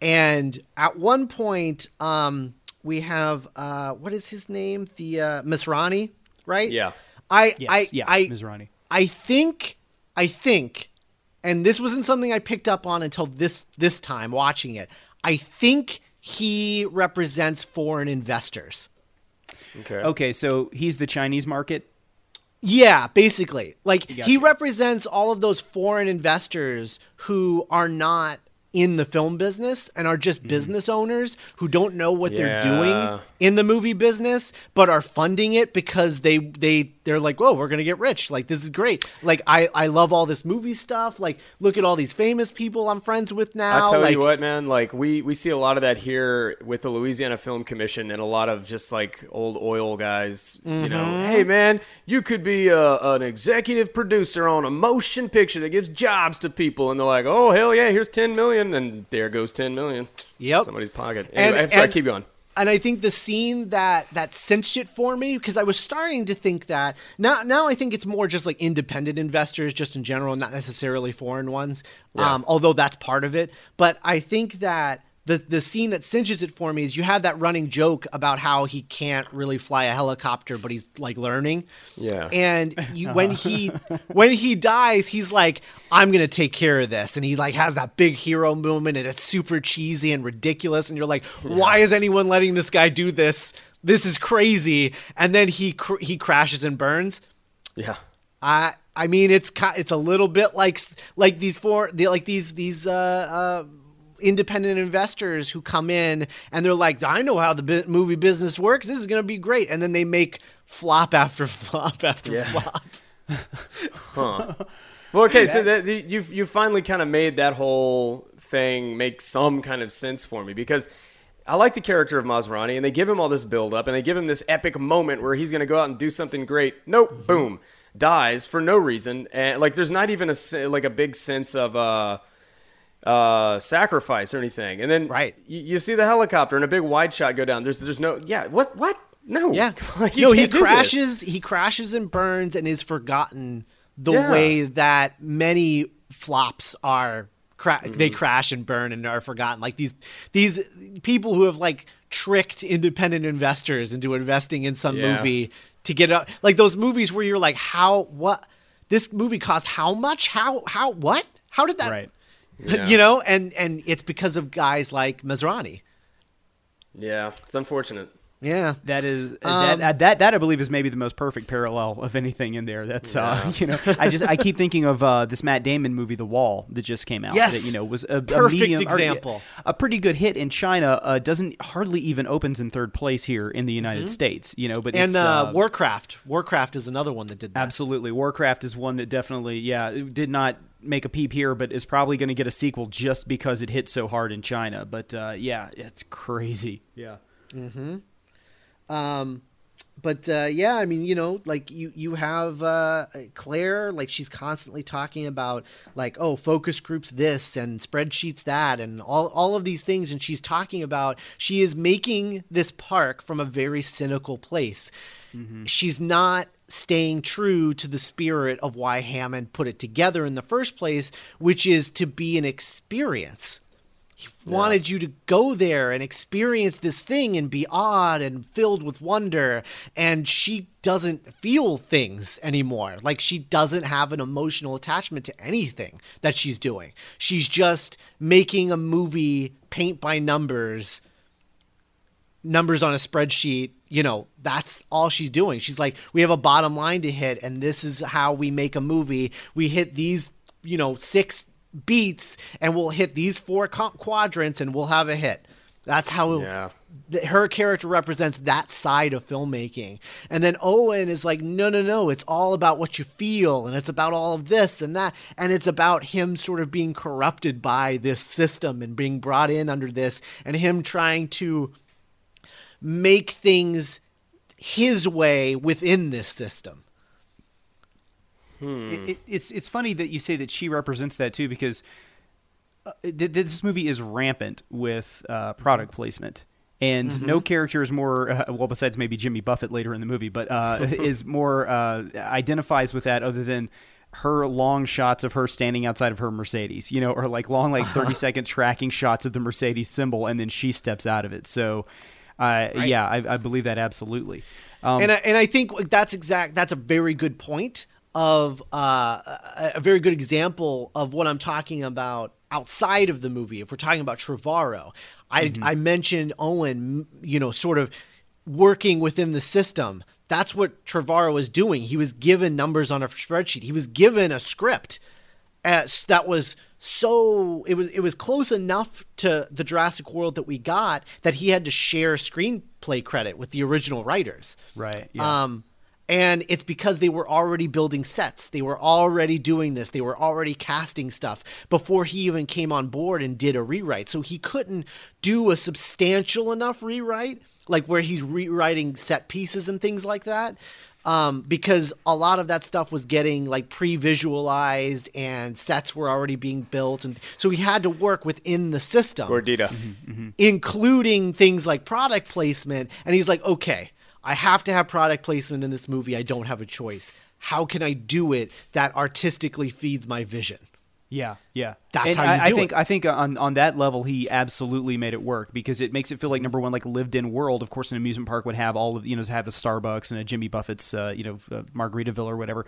And at one point, um, we have uh, what is his name? The uh, Masrani, right? Yeah. I Yes, I yeah, I Mizrahi. I think I think and this wasn't something I picked up on until this this time watching it. I think he represents foreign investors. Okay. Okay, so he's the Chinese market. Yeah, basically. Like he Gotcha. represents all of those foreign investors who are not in the film business and are just mm-hmm. business owners who don't know what they're doing in the movie business but are funding it because they they they're like, "Whoa, we're going to get rich. Like this is great. Like I I love all this movie stuff. Like look at all these famous people I'm friends with now." I tell like, you what, man. Like we we see a lot of that here with the Louisiana Film Commission and a lot of just like old oil guys. You Mm-hmm. know, hey man, you could be a, an executive producer on a motion picture that gives jobs to people, and they're like, oh hell yeah, here's ten million, and there goes ten million. Yep. somebody's pocket. And- Anyway, sorry, and- keep going. And I think the scene that that cinched it for me because I was starting to think that now now I think it's more just like independent investors just in general, not necessarily foreign ones. Yeah. Um, although that's part of it, but I think that. The, the scene that cinches it for me is you have that running joke about how he can't really fly a helicopter, but he's like learning. Yeah. And you, when he when he dies, he's like, "I'm gonna take care of this," and he like has that big hero moment, and it's super cheesy and ridiculous, and you're like, "Why is anyone letting this guy do this? This is crazy." And then he cr- he crashes and burns. Yeah. I I mean, it's it's a little bit like like these four like these these uh, uh, independent investors who come in and they're like, I know how the bu- movie business works. This is gonna be great, and then they make flop after flop after Yeah. flop. Huh. Well, okay, so that, you've you finally kind of made that whole thing make some kind of sense for me because I like the character of Masrani, and they give him all this build up, and they give him this epic moment where he's going to go out and do something great. Nope, boom, dies for no reason, and like there's not even a like a big sense of uh uh sacrifice or anything, and then Right. you, you see the helicopter and a big wide shot go down. There's there's no yeah what what no Yeah. Like, no, he can't do this. crashes. He crashes and burns and is forgotten the Yeah. way that many flops are. Cra- Mm-hmm. They crash and burn and are forgotten. Like these these people who have like tricked independent investors into investing in some Yeah. movie to get up. Like those movies where you're like, how what this movie cost? How much? How how what? How did that? Right. Yeah. you know, and and it's because of guys like Masrani. Yeah, it's unfortunate. Yeah. That is Um, that, uh, that that I believe is maybe the most perfect parallel of anything in there. That's uh, you know I just I keep thinking of uh, this Matt Damon movie, The Wall, that just came out. Yes. that, you know was a, a Perfect medium, example. a pretty good hit in China. Uh, doesn't hardly even opens in third place here in the United States. You know, but Mm-hmm. And uh, uh, Warcraft. Warcraft is another one that did that. Absolutely. Warcraft is one that definitely, yeah, did not make a peep here, but is probably going to get a sequel just because it hit so hard in China. But uh, yeah, it's crazy. Yeah. Um, but uh, yeah, I mean, you know, like you you have uh, Claire, like she's constantly talking about like oh focus groups this and spreadsheets that and all all of these things, and she's talking about she is making this park from a very cynical place. She's not staying true to the spirit of why Hammond put it together in the first place, which is to be an experience He wanted you to go there and experience this thing and be awed and filled with wonder. And she doesn't feel things anymore. Like she doesn't have an emotional attachment to anything that she's doing. She's just making a movie paint by numbers numbers on a spreadsheet you know that's all she's doing she's like we have a bottom line to hit and this is how we make a movie we hit these you know six beats and we'll hit these four quadrants and we'll have a hit that's how Yeah. her character represents that side of filmmaking and then owen is like no no no it's all about what you feel and it's about all of this and that and it's about him sort of being corrupted by this system and being brought in under this and him trying to make things his way within this system. It, it, it's it's funny that you say that she represents that too because uh, th- this movie is rampant with uh, product placement. And no character is more uh, well, besides maybe Jimmy Buffett later in the movie, but uh, is more uh, identifies with that other than her long shots of her standing outside of her Mercedes, you know, or like long like thirty second tracking shots of the Mercedes symbol, and then she steps out of it. So, uh, yeah, I, I believe that absolutely. Um, and I, and I think that's exact. That's a very good point of uh, a, very good example of what I'm talking about outside of the movie. If we're talking about Trevorrow, I I mentioned Owen, you know, sort of working within the system. That's what Trevorrow was doing. He was given numbers on a spreadsheet. He was given a script as, that was so it was it was close enough to the Jurassic World that we got that he had to share screenplay credit with the original writers. Right, yeah. Um, and it's because they were already building sets. They were already doing this. They were already casting stuff before he even came on board and did a rewrite. So he couldn't do a substantial enough rewrite, like where he's rewriting set pieces and things like that. Um, because a lot of that stuff was getting like pre-visualized and sets were already being built, and so he had to work within the system Gordita. including things like product placement. And he's like, okay, I have to have product placement in this movie. I don't have a choice. How can I do it that artistically feeds my vision? Yeah, yeah. That's And how you I, I think it. I think on on that level he absolutely made it work because it makes it feel like number one, like a lived-in world. Of course, an amusement park would have all of you know have a Starbucks and a Jimmy Buffett's uh, you know uh, Margaritaville or whatever.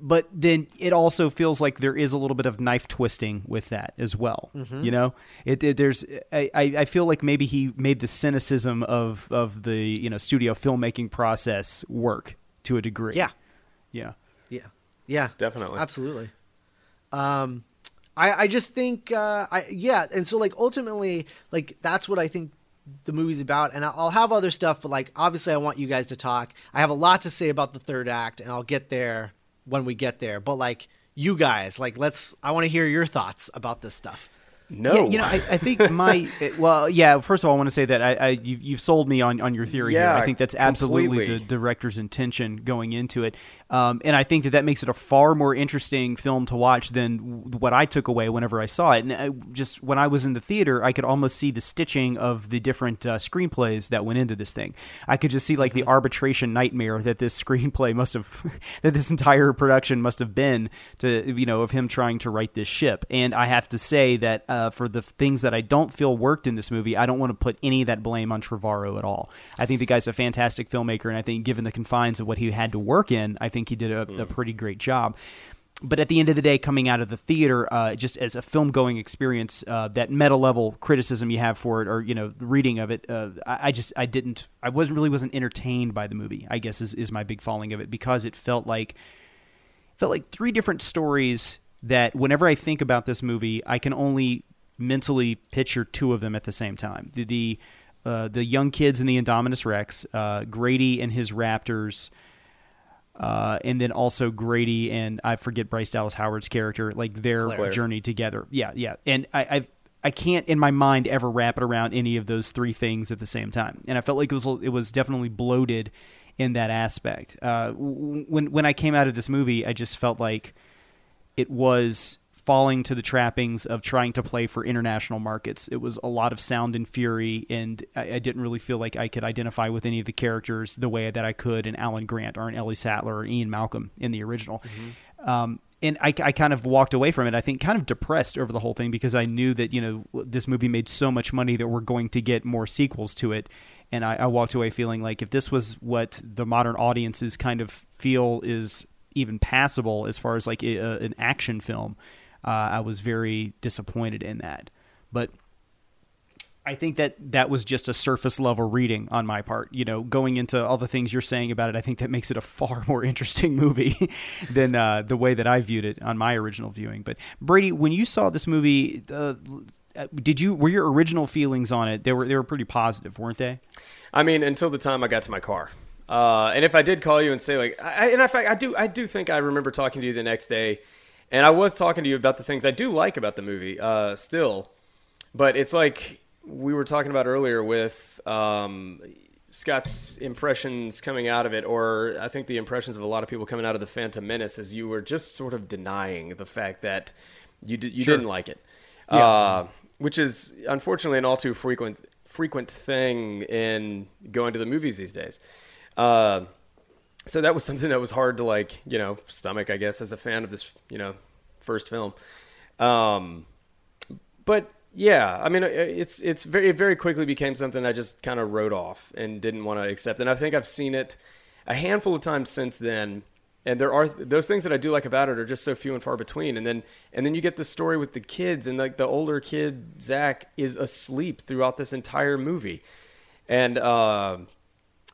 But then it also feels like there is a little bit of knife twisting with that as well. Mm-hmm. You know, it, it there's I, I I feel like maybe he made the cynicism of of the you know studio filmmaking process work to a degree. Yeah. yeah. Yeah. Yeah. Definitely. Absolutely. Um I I just think uh I yeah, and so like ultimately like that's what I think the movie's about and I'll have other stuff but like obviously I want you guys to talk. I have a lot to say about the third act and I'll get there when we get there. But like you guys, like let's I want to hear your thoughts about this stuff. No. Yeah, you know, I, I think my well, yeah. First of all, I want to say that I, I you, you've sold me on, on your theory Yeah, here. I think that's absolutely completely. the director's intention going into it, um, and I think that that makes it a far more interesting film to watch than what I took away whenever I saw it. And I, just when I was in the theater, I could almost see the stitching of the different uh, screenplays that went into this thing. I could just see like the arbitration nightmare that this screenplay must have, that this entire production must have been to you know of him trying to write this ship. And I have to say that uh, for the things that I don't feel worked in this movie, I don't want to put any of that blame on Trevorrow at all. I think the guy's a fantastic filmmaker, and I think given the confines of what he had to work in, I think he did a, a pretty great job. But at the end of the day, coming out of the theater, uh, just as a film going experience, uh, that meta level criticism you have for it, or you know, reading of it, uh, I, I just I didn't, I wasn't really wasn't entertained by the movie. I guess is is my big falling of it because it felt like felt like three different stories that whenever I think about this movie, I can only mentally picture two of them at the same time. The the, uh, the young kids in the Indominus Rex, uh, Grady and his Raptors, uh, and then also Grady and I forget Bryce Dallas Howard's character, like their Claire. journey together. Yeah, yeah, and I. I've, I can't in my mind ever wrap it around any of those three things at the same time, and I felt like it was it was definitely bloated in that aspect. Uh, when when I came out of this movie, I just felt like it was falling to the trappings of trying to play for international markets. It was a lot of sound and fury, and I, I didn't really feel like I could identify with any of the characters the way that I could in Alan Grant or in Ellie Sattler or Ian Malcolm in the original. Um, and I, I kind of walked away from it. I think kind of depressed over the whole thing because I knew that you know this movie made so much money that we're going to get more sequels to it, and I, I walked away feeling like if this was what the modern audiences kind of feel is even passable as far as like a, an action film, uh, I was very disappointed in that. But I think that that was just a surface level reading on my part. You know, going into all the things you're saying about it, I think that makes it a far more interesting movie than uh, the way that I viewed it on my original viewing. But Brady, when you saw this movie, uh, did you were your original feelings on it? They were they were pretty positive, weren't they? I mean, until the time I got to my car. Uh, and if I did call you and say like, I, and in fact, I do, I do think I remember talking to you the next day, and I was talking to you about the things I do like about the movie, uh, still, but it's like we were talking about earlier with um, Scott's impressions coming out of it, or I think the impressions of a lot of people coming out of the Phantom Menace, is you were just sort of denying the fact that you d- you sure. didn't like it, yeah. uh, which is unfortunately an all too frequent frequent thing in going to the movies these days. Uh, so that was something that was hard to like, you know, stomach, I guess, as a fan of this, you know, first film. Um, but yeah, I mean, it's it's very it very quickly became something I just kind of wrote off and didn't want to accept. And I think I've seen it a handful of times since then. And there are those things that I do like about it are just so few and far between. And then and then you get the story with the kids and like the older kid Zach is asleep throughout this entire movie, and uh,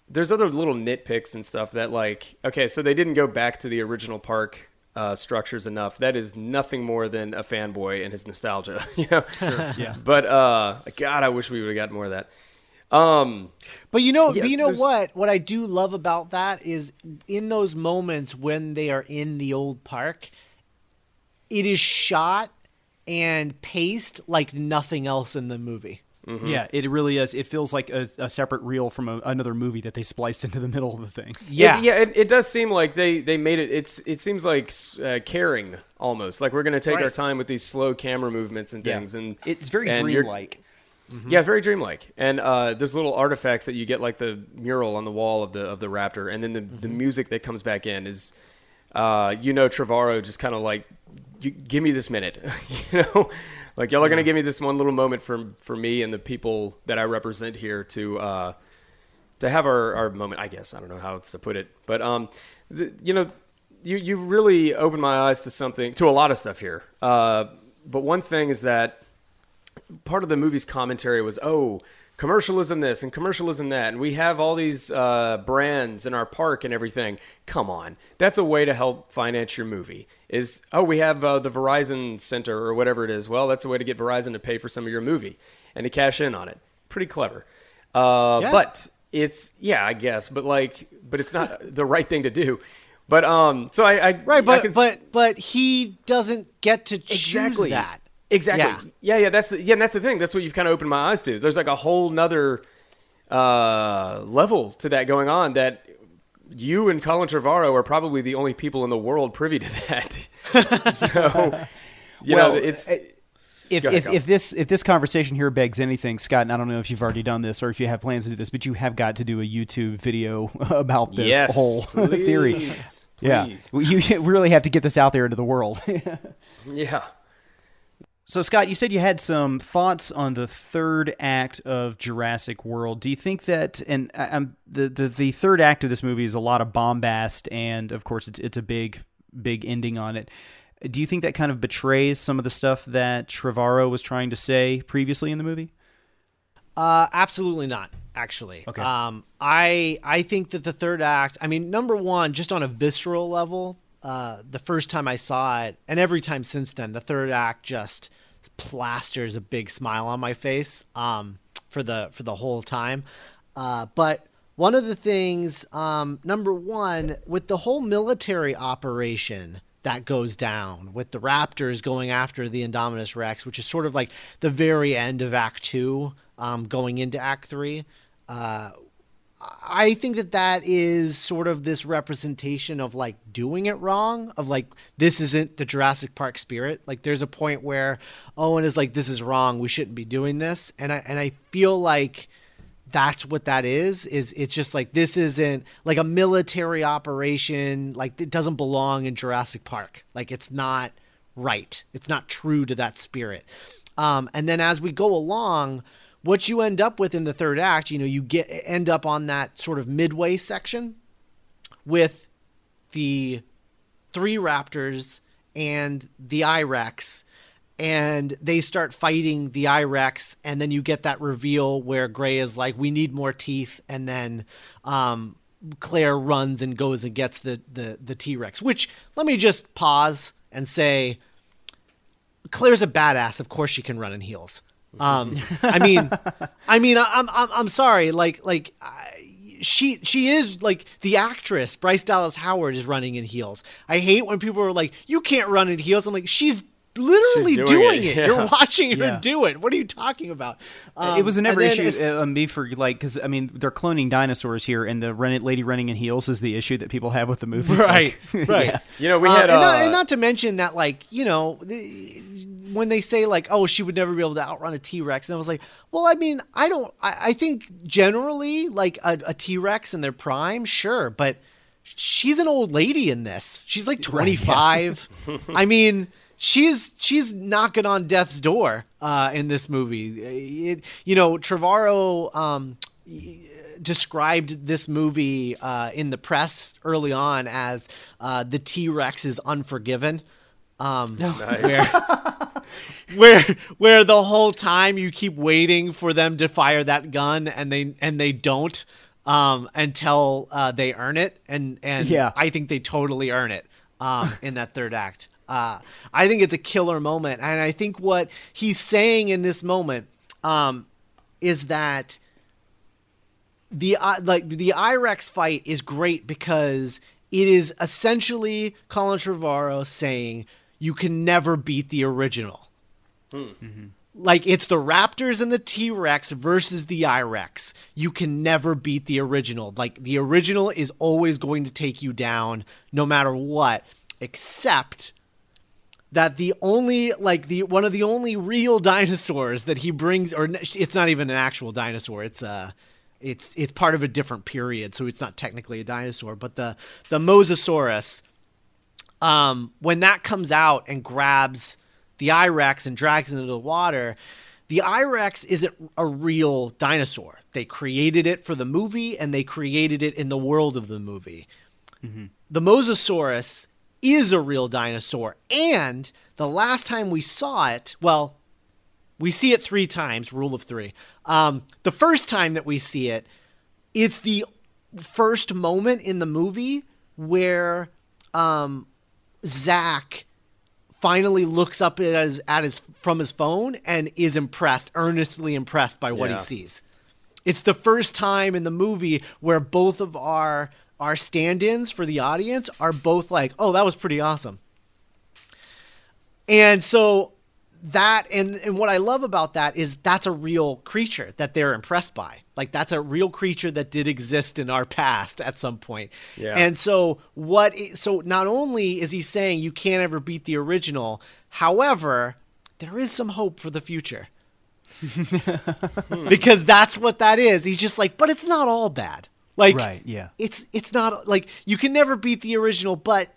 there's other little nitpicks and stuff that like okay, so they didn't go back to the original park uh, structures enough. That is nothing more than a fanboy and his nostalgia, you know. Sure, yeah. But uh, God, I wish we would have got more of that. Um, but you know, yeah, but you know what? What I do love about that is in those moments when they are in the old park, it is shot and paced like nothing else in the movie. Mm-hmm. Yeah, it really is. It feels like a, a separate reel from a, another movie that they spliced into the middle of the thing. Yeah, it, yeah. It, it, does seem like they they made it. It's it seems like uh, caring almost. Like we're going to take right. our time with these slow camera movements and things, yeah. and it's very dreamlike. Mm-hmm. Yeah, very dreamlike. And uh, there's little artifacts that you get, like the mural on the wall of the of the raptor, and then the mm-hmm. the music that comes back in is, uh, you know, Trevorrow just kind of like, give me this minute, you know. Like y'all are gonna give me this one little moment for for me and the people that I represent here to uh, to have our, our moment. I guess I don't know how else to put it, but um, the, you know, you you really opened my eyes to something to a lot of stuff here. Uh, but one thing is that part of the movie's commentary was, oh, commercialism this and commercialism that, and we have all these uh, brands in our park and everything. Come on, that's a way to help finance your movie. Is oh, we have uh, the Verizon Center or whatever it is. Well, that's a way to get Verizon to pay for some of your movie and to cash in on it. Pretty clever. Uh, yeah. But it's yeah, I guess, but like, but it's not the right thing to do. But um, so I, I right, but I but but he doesn't get to choose exactly. that. Exactly. Yeah. yeah, yeah. That's the, yeah. that's the thing. That's what you've kind of opened my eyes to. There's like a whole nother uh, level to that going on. That you and Colin Trevorrow are probably the only people in the world privy to that. so, you well, know, it's. If, ahead, if, if, this if this conversation here begs anything, Scott, and I don't know if you've already done this or if you have plans to do this, but you have got to do a YouTube video about this yes, whole please, theory. Please. Yeah, you really have to get this out there into the world. yeah. So, Scott, you said you had some thoughts on the third act of Jurassic World. Do you think that, and um, the, the the third act of this movie is a lot of bombast, and of course, it's it's a big big ending on it. Do you think that kind of betrays some of the stuff that Trevorrow was trying to say previously in the movie? Uh, absolutely not. Actually, okay. Um, I I think that the third act. I mean, number one, just on a visceral level, uh, the first time I saw it, and every time since then, the third act just plasters a big smile on my face um, for the for the whole time. Uh, but one of the things, um, number one, with the whole military operation that goes down with the Raptors going after the Indominus Rex, which is sort of like the very end of Act Two, um, going into Act Three. Uh, I think that that is sort of this representation of like doing it wrong, of like this isn't the Jurassic Park spirit. Like there's a point where Owen is like, this is wrong, we shouldn't be doing this, and I and I feel like that's what that is is it's just like this isn't like a military operation. Like it doesn't belong in Jurassic Park. Like it's not right. It's not true to that spirit. Um, and then as we go along what you end up with in the third act you know you get end up on that sort of midway section with the three raptors and the I-Rex and they start fighting the I-Rex, and then you get that reveal where Gray is like, "We need more teeth," and then um, Claire runs and goes and gets the the the T-Rex. Which let me just pause and say, Claire's a badass. Of course, she can run in heels. Um, I mean, I mean, I'm I'm I'm sorry, like like. She she is like the actress Bryce Dallas Howard is running in heels. I hate when people are like, "You can't run in heels." I'm like, "She's literally She's doing, doing it. it, yeah. You're watching her Yeah. do it. What are you talking about? Um, it was never and then issue as- uh, me for like because I mean they're cloning dinosaurs here, and the run- lady running in heels is the issue that people have with the movie. right, Like, right. yeah. You know, we Uh, had and, not, uh, and not to mention that, like you know, the, when they say like, "Oh, she would never be able to outrun a T Rex," and I was like, "Well, I mean, I don't. I, I think generally, like a, a T Rex in their prime, sure, but she's an old lady in this. She's like twenty five. I mean." She's she's knocking on death's door uh, in this movie. It, you know, Trevorrow um, described this movie uh, in the press early on as uh, the T Rex is unforgiven. Um, nice. where where the whole time you keep waiting for them to fire that gun and they and they don't um, until uh, they earn it and and Yeah. I think they totally earn it um, in that third act. Uh, I think it's a killer moment, and I think what he's saying in this moment um, is that the uh, like the I-Rex fight is great because it is essentially Colin Trevorrow saying you can never beat the original. Like it's the Raptors and the T Rex versus the I-Rex. You can never beat the original. Like the original is always going to take you down no matter what, except that the only like the one of the only real dinosaurs that he brings or it's not even an actual dinosaur it's uh it's it's part of a different period so it's not technically a dinosaur but the the mosasaurus um when that comes out and grabs the I-Rex and drags it into the water the I-Rex isn't a real dinosaur. They created it for the movie and they created it in the world of the movie. The Mosasaurus is a real dinosaur. And the last time we saw it, well, we see it three times, rule of three. Um, the first time that we see it, it's the first moment in the movie where um, Zach finally looks up at his, at his from his phone and is impressed, earnestly impressed by what Yeah. he sees. It's the first time in the movie where both of our our stand-ins for the audience are both like, "Oh, that was pretty awesome." And so that and and what I love about that is that's a real creature that they're impressed by. Like that's a real creature that did exist in our past at some point. Yeah. And so what so not only is he saying you can't ever beat the original, however, there is some hope for the future. because that's what that is. He's just like, but it's not all bad. Like Right, yeah. It's it's not like you can never beat the original, but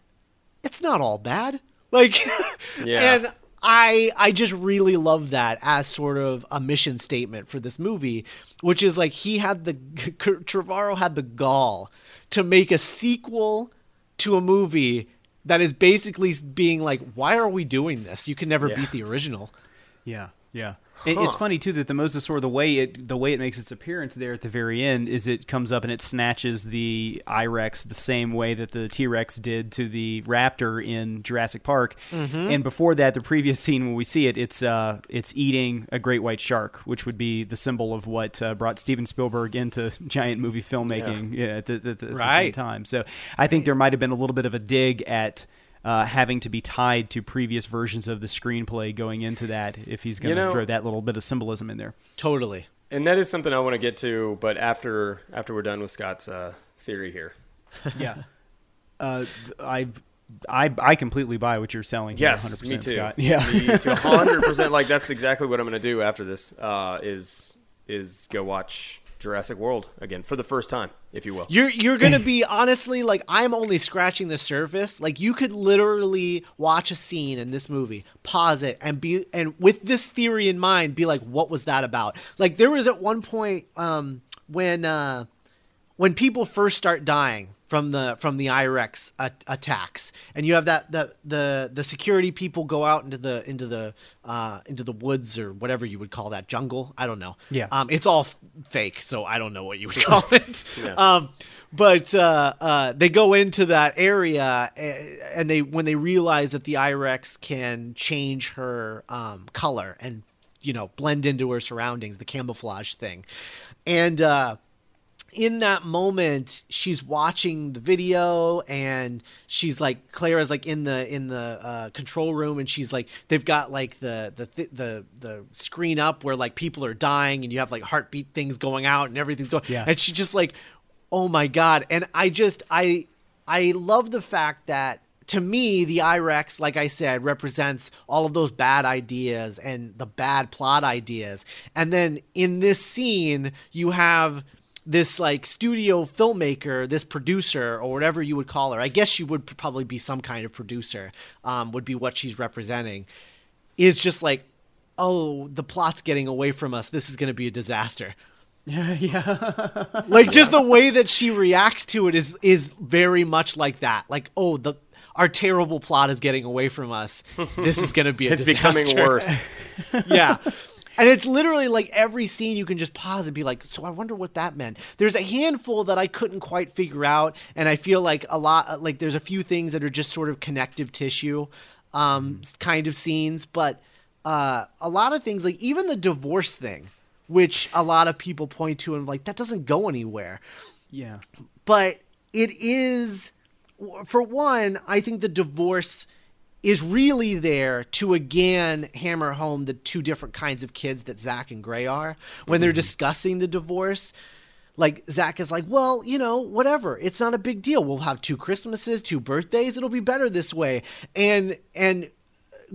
it's not all bad. Like Yeah. and I I just really love that as sort of a mission statement for this movie, which is like he had the Trevorrow had the gall to make a sequel to a movie that is basically being like, why are we doing this? You can never Yeah. beat the original. Yeah, yeah. It, It's funny too that the mosasaur, the way it the way it makes its appearance there at the very end, is it comes up and it snatches the I-Rex the same way that the T Rex did to the raptor in Jurassic Park. And before that, the previous scene when we see it, it's uh it's eating a great white shark, which would be the symbol of what uh, brought Steven Spielberg into giant movie filmmaking. Yeah, at the, at the- at the same time. So I think there might have been a little bit of a dig at. Uh, having to be tied to previous versions of the screenplay going into that, if he's going You to know- throw that little bit of symbolism in there. Totally. and that is something I want to get to, but after after we're done with Scott's uh, theory here. Yeah. uh, I, I, I completely buy what you're selling. here, Yes, 100%, me too. Scott. Yeah. me to hundred percent. Like that's exactly what I'm going to do after this. Uh, is is go watch Jurassic World again for the first time, if you will. You're you're gonna be honestly like I'm only scratching the surface. Like you could literally watch a scene in this movie, pause it, and be and with this theory in mind, be like, what was that about? Like there was at one point um, when uh, when people first start dying from the from the I-Rex a- attacks, and you have that the the the security people go out into the into the uh, into the woods or whatever you would call that jungle. I don't know. Yeah. Um, it's all f- fake, so I don't know what you would call it. Yeah. Um, but uh, uh, they go into that area, and they when they realize that the I-Rex can change her um, color and you know blend into her surroundings, the camouflage thing, and. In that moment she's watching the video and she's like clara's like in the in the uh, control room and she's like they've got like the the th- the the screen up where like people are dying and you have like heartbeat things going out and everything's going Yeah. and she just like oh my god and i just i i love the fact that to me, the I-Rex, like I said, represents all of those bad ideas and the bad plot ideas. And then in this scene, you have this like studio filmmaker, this producer or whatever you would call her. I guess she would probably be some kind of producer. Um, would be what she's representing. Is just like, oh, the plot's getting away from us. This is going to be a disaster. Yeah, yeah. Like just the way that she reacts to it is is very much like that. Like, oh, the our terrible plot is getting away from us. This is going to be a it's disaster. becoming worse. yeah. And it's literally like every scene you can just pause and be like, so I wonder what that meant. There's a handful that I couldn't quite figure out, and I feel like a lot like there's a few things that are just sort of connective tissue um kind of scenes, but uh a lot of things like even the divorce thing, which a lot of people point to and like that doesn't go anywhere yeah. but it is for one i think the divorce is really there to again hammer home the two different kinds of kids that zach and gray are. When they're mm-hmm. discussing the divorce like zach is like well you know whatever. It's not a big deal. We'll have two christmases two birthdays. It'll be better this way. And and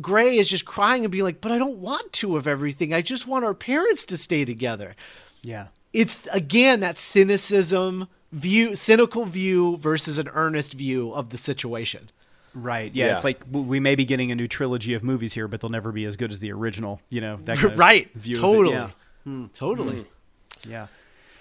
gray is just crying and being like but i don't want two of everything. I just want our parents to stay together. Yeah. it's again that cynicism view cynical view versus an earnest view of the situation Right. Yeah, Yeah. It's like we may be getting a new trilogy of movies here, but they'll never be as good as the original. You know, that kind of right view of it. totally Yeah. Hmm. totally Yeah.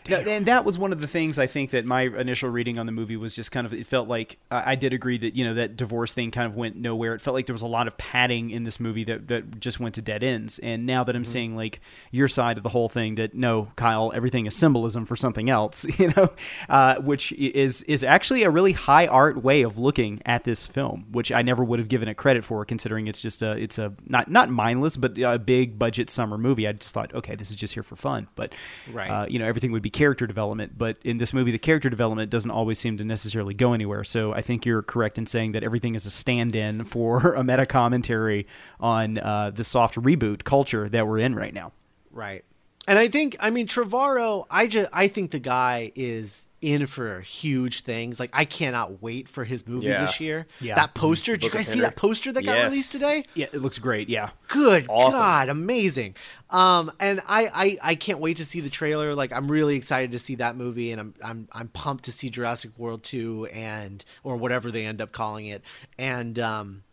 No, and that was one of the things I think that my initial reading on the movie was just kind of it felt like I I did agree that you know that divorce thing kind of went nowhere. It felt like there was a lot of padding in this movie that, that just went to dead ends. And now that I'm seeing like your side of the whole thing, that no, Kyle, everything is symbolism for something else, you know, uh, which is is actually a really high art way of looking at this film, which I never would have given it credit for, considering it's just a it's a not not mindless but a big budget summer movie. I just thought, okay, this is just here for fun, but Right. uh, you know everything would be character development but in this movie the character development doesn't always seem to necessarily go anywhere. So i think you're correct in saying that everything is a stand-in for a meta commentary on uh, the soft reboot culture that we're in right now. Right. And i think i mean trevorrow i just i think the guy is in for huge things. Like i cannot wait for his movie Yeah. this year. Yeah. that poster did you Book of guys see that poster that got released today? Yeah it looks great yeah. Good Awesome. god amazing. Um and I, I i can't wait to see the trailer. Like i'm really excited to see that movie and i'm i'm i'm pumped to see jurassic world 2 and or whatever they end up calling it. And um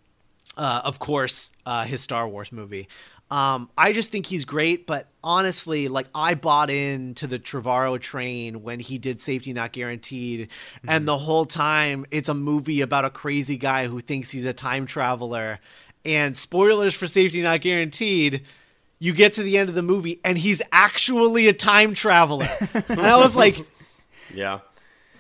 uh of course uh his star wars movie um i just think he's great but honestly like i bought into the trevorrow train when he did safety not guaranteed and the whole time it's a movie about a crazy guy who thinks he's a time traveler and spoilers for safety not guaranteed you get to the end of the movie and he's actually a time traveler and i was like Yeah.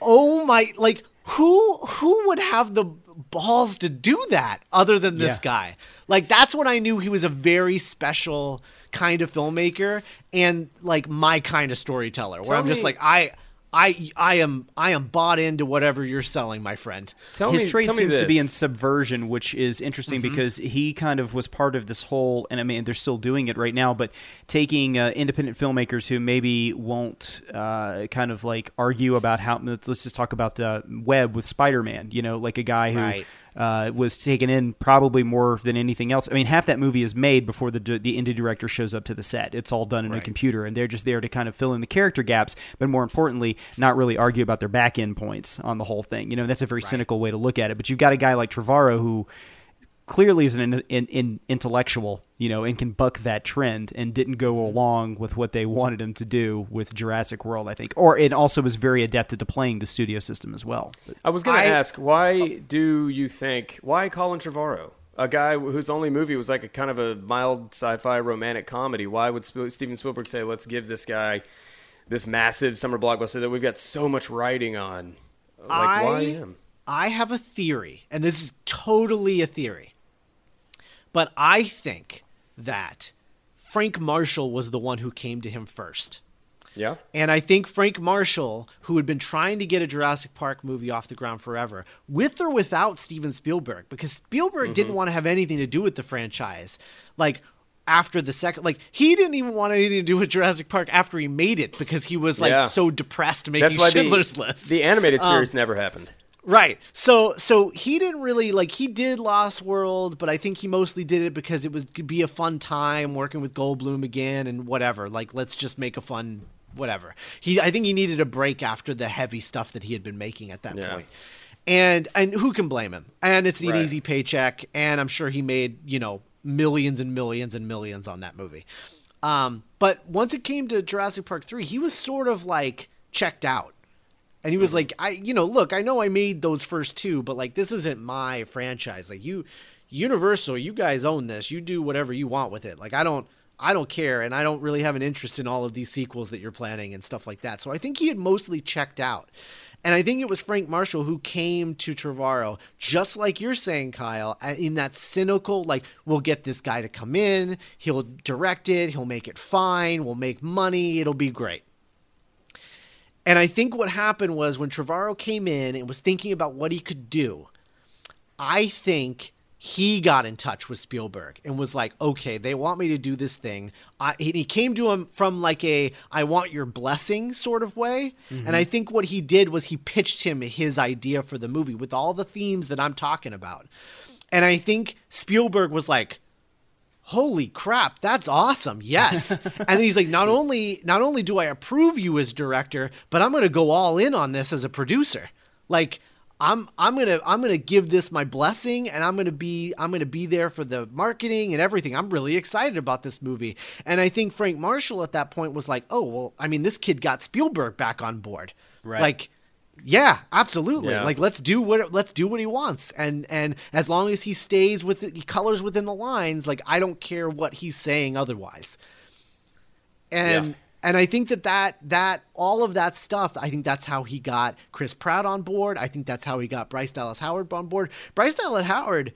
oh my like who who would have the balls to do that other than this Yeah. guy like that's when i knew he was a very special kind of filmmaker and like my kind of storyteller where i'm just like i i i am i am bought into whatever you're selling my friend Tell his me, trade seems to be in subversion, which is interesting Mm-hmm. because he kind of was part of this whole, and I mean they're still doing it right now, but taking uh, independent filmmakers who maybe won't uh, kind of like argue about how. Let's, let's just talk about uh, Webb with Spider-Man. You know, like a guy who. Right. Uh, was taken in probably more than anything else. I mean, half that movie is made before the the indie director shows up to the set. It's all done in a computer, and they're just there to kind of fill in the character gaps, but more importantly, not really argue about their back end points on the whole thing. You know, that's a very cynical way to look at it. But you've got a guy like Trevorrow who clearly is an, in, in, intellectual, you know, and can buck that trend, and didn't go along with what they wanted him to do with Jurassic World, I think, or it also was very adapted to playing the studio system as well. But- I was going to ask, why do you think why Colin Trevorrow, a guy whose only movie was like a kind of a mild sci-fi romantic comedy? Why would Steven Spielberg say, "Let's give this guy this massive summer blockbuster that we've got so much writing on"? Like, why I, him? I have a theory, and this is totally a theory. But I think that Frank Marshall was the one who came to him first. Yeah, And I think Frank Marshall, who had been trying to get a Jurassic Park movie off the ground forever, with or without Steven Spielberg, because Spielberg didn't want to have anything to do with the franchise. Like, after the second, like, he didn't even want anything to do with Jurassic Park after he made it because he was, like, Yeah. so depressed making that's why Schindler's the, List. the animated Um, series never happened. Right. So so he didn't really like he did Lost World, but I think he mostly did it because it was could be a fun time working with Goldblum again and whatever. Like let's just make a fun whatever. He I think he needed a break after the heavy stuff that he had been making at that Yeah. point. And and who can blame him? And it's an Right. easy paycheck and I'm sure he made, you know, millions and millions and millions on that movie. Um but once it came to Jurassic Park 3, he was sort of like checked out. And he was mm-hmm. like, I, you know, look, I know I made those first two, but like, this isn't my franchise. Like, you, Universal, you guys own this. You do whatever you want with it. Like, I don't, I don't care, and I don't really have an interest in all of these sequels that you're planning and stuff like that. So I think he had mostly checked out. And I think it was Frank Marshall who came to Trevorrow, just like you're saying, Kyle, in that cynical, like, we'll get this guy to come in, he'll direct it, he'll make it fine, we'll make money, it'll be great. And I think what happened was when Trevorrow came in and was thinking about what he could do, I think he got in touch with Spielberg and was like, okay, they want me to do this thing. I, he came to him from like a, I want your blessing sort of way. And I mm-hmm. think what he did was he pitched him his idea for the movie with all the themes that I'm talking about. And I think Spielberg was like, holy crap that's awesome yes. And then he's like not only not only do i approve you as director but i'm gonna go all in on this as a producer. Like i'm i'm gonna i'm gonna give this my blessing and i'm gonna be i'm gonna be there for the marketing and everything. I'm really excited about this movie. And i think frank marshall at that point was like oh well i mean this kid got spielberg back on board. Right. like yeah, absolutely. Yeah. Like let's do what let's do what he wants, and and as long as he stays with the he colors within the lines, like I don't care what he's saying otherwise. And Yeah. and I think that that that all of that stuff, I think that's how he got Chris Pratt on board. I think that's how he got Bryce Dallas Howard on board. Bryce Dallas Howard